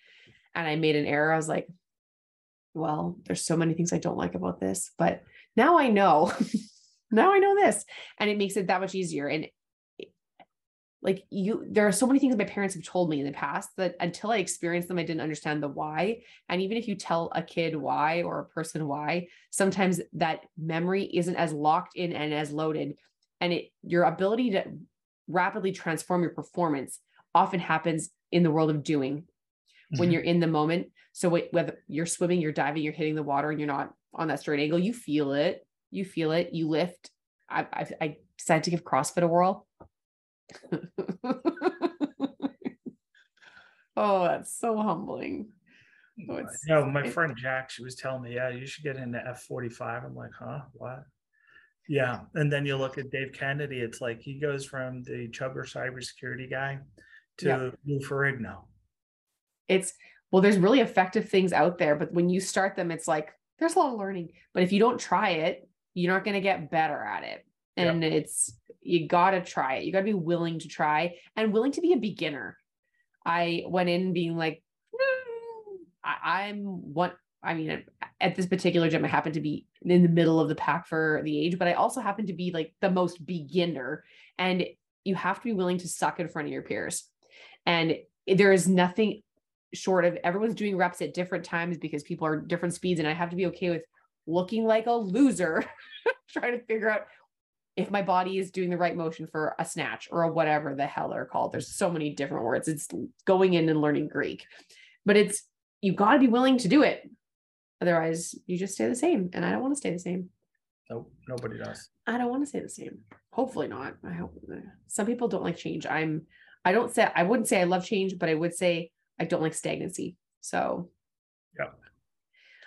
and I made an error, I was like, well, there's so many things I don't like about this, but now I know. now I know this. And it makes it that much easier. And like you, there are so many things my parents have told me in the past that until I experienced them, I didn't understand the why. And even if you tell a kid why or a person why, sometimes that memory isn't as locked in and as loaded. And it your ability to rapidly transform your performance often happens in the world of doing when Mhm. you're in the moment. So whether you're swimming, you're diving, you're hitting the water, and you're not on that straight angle, you feel it. You feel it. You lift. I I, I decided to give CrossFit a whirl. oh, that's so humbling. Oh, it's- No, my friend Jack, she was telling me, yeah, you should get into F45. I'm like, huh? What? Yeah. And then you look at Dave Kennedy, it's like he goes from the Chugger cybersecurity guy to Yeah. Lou Ferrigno. It's well, there's really effective things out there, but when you start them, it's like there's a lot of learning. But if you don't try it, you're not going to get better at it. Yep. And it's you got to try it. You got to be willing to try and willing to be a beginner. I went in being like, "Mm, I, I'm what I mean, at this particular gym, I happen to be in the middle of the pack for the age, but I also happen to be like the most beginner. And you have to be willing to suck in front of your peers. And there is nothing short of everyone's doing reps at different times because people are different speeds. And I have to be okay with looking like a loser, trying to figure out if my body is doing the right motion for a snatch or a whatever the hell they're called. There's so many different words. It's going in and learning Greek, but it's you got to be willing to do it. Otherwise, you just stay the same. And I don't want to stay the same. Nope, nobody does. I don't want to stay the same. Hopefully not. I hope uh, some people don't like change. I'm I don't say I wouldn't say I love change, but I would say I don't like stagnancy. So yeah,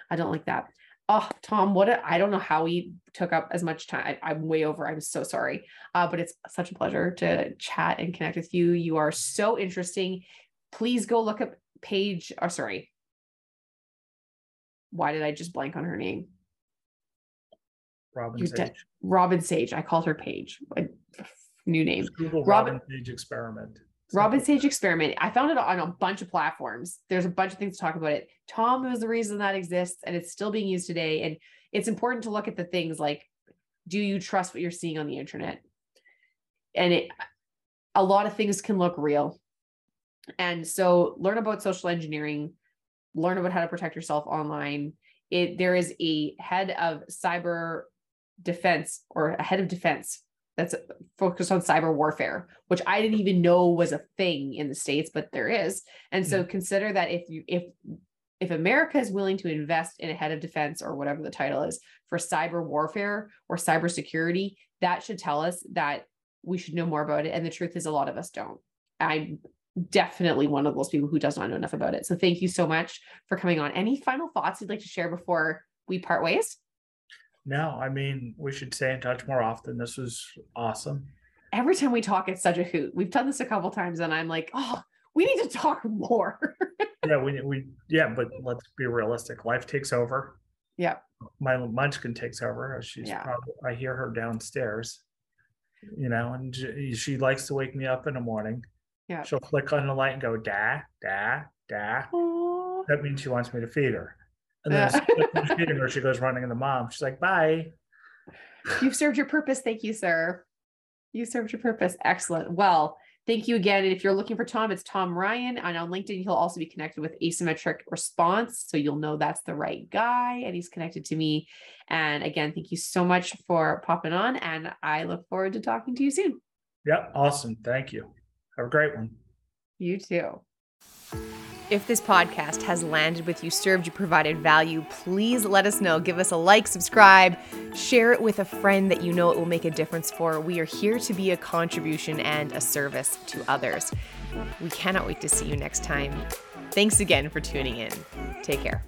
I don't like that. Oh, Tom, what I I don't know how we took up as much time. I, am way over. I'm so sorry. Uh, but it's such a pleasure to chat and connect with you. You are so interesting. Please go look up Paige. Or sorry. Why did I just blank on her name? Robin Sage. Robin Sage. I called her Paige. New name. Google Robin, Robin Sage experiment. Robin Sage experiment. I found it on a bunch of platforms. There's a bunch of things to talk about it. Tom was the reason that exists and it's still being used today. And it's important to look at the things like, do you trust what you're seeing on the internet? And it, a lot of things can look real. And so learn about social engineering, learn about how to protect yourself online. It, there is a head of cyber defense or a head of defense that's focused on cyber warfare, which I didn't even know was a thing in the states, but there is. And so mm-hmm. consider that if you if if America is willing to invest in a head of defense or whatever the title is for cyber warfare or cyber security, that should tell us that we should know more about it. And the truth is, a lot of us don't. I'm definitely one of those people who does not know enough about it. So thank you so much for coming on. Any final thoughts you'd like to share before we part ways? No, I mean, we should stay in touch more often. This was awesome. Every time we talk, it's such a hoot. We've done this a couple times, and I'm like, oh, we need to talk more. yeah, we we yeah, but let's be realistic. Life takes over. Yeah. My munchkin takes over. She's yeah. probably I hear her downstairs. You know, and she, likes to wake me up in the morning. Yeah. She'll click on the light and go, da, da, da. Aww. That means she wants me to feed her. And then yeah. feeding her, she goes running in the mom. She's like, bye. You've served your purpose. Thank you, sir. You served your purpose. Excellent. Well, thank you again. And if you're looking for Tom, it's Tom Ryan. And on LinkedIn, he'll also be connected with Asymmetric Response. So you'll know that's the right guy. And he's connected to me. And again, thank you so much for popping on. And I look forward to talking to you soon. Yep. Awesome. Thank you. Have a great one. You too. If this podcast has landed with you, served you, provided value, please let us know. Give us a like, subscribe, share it with a friend that you know it will make a difference for. We are here to be a contribution and a service to others. We cannot wait to see you next time. Thanks again for tuning in. Take care.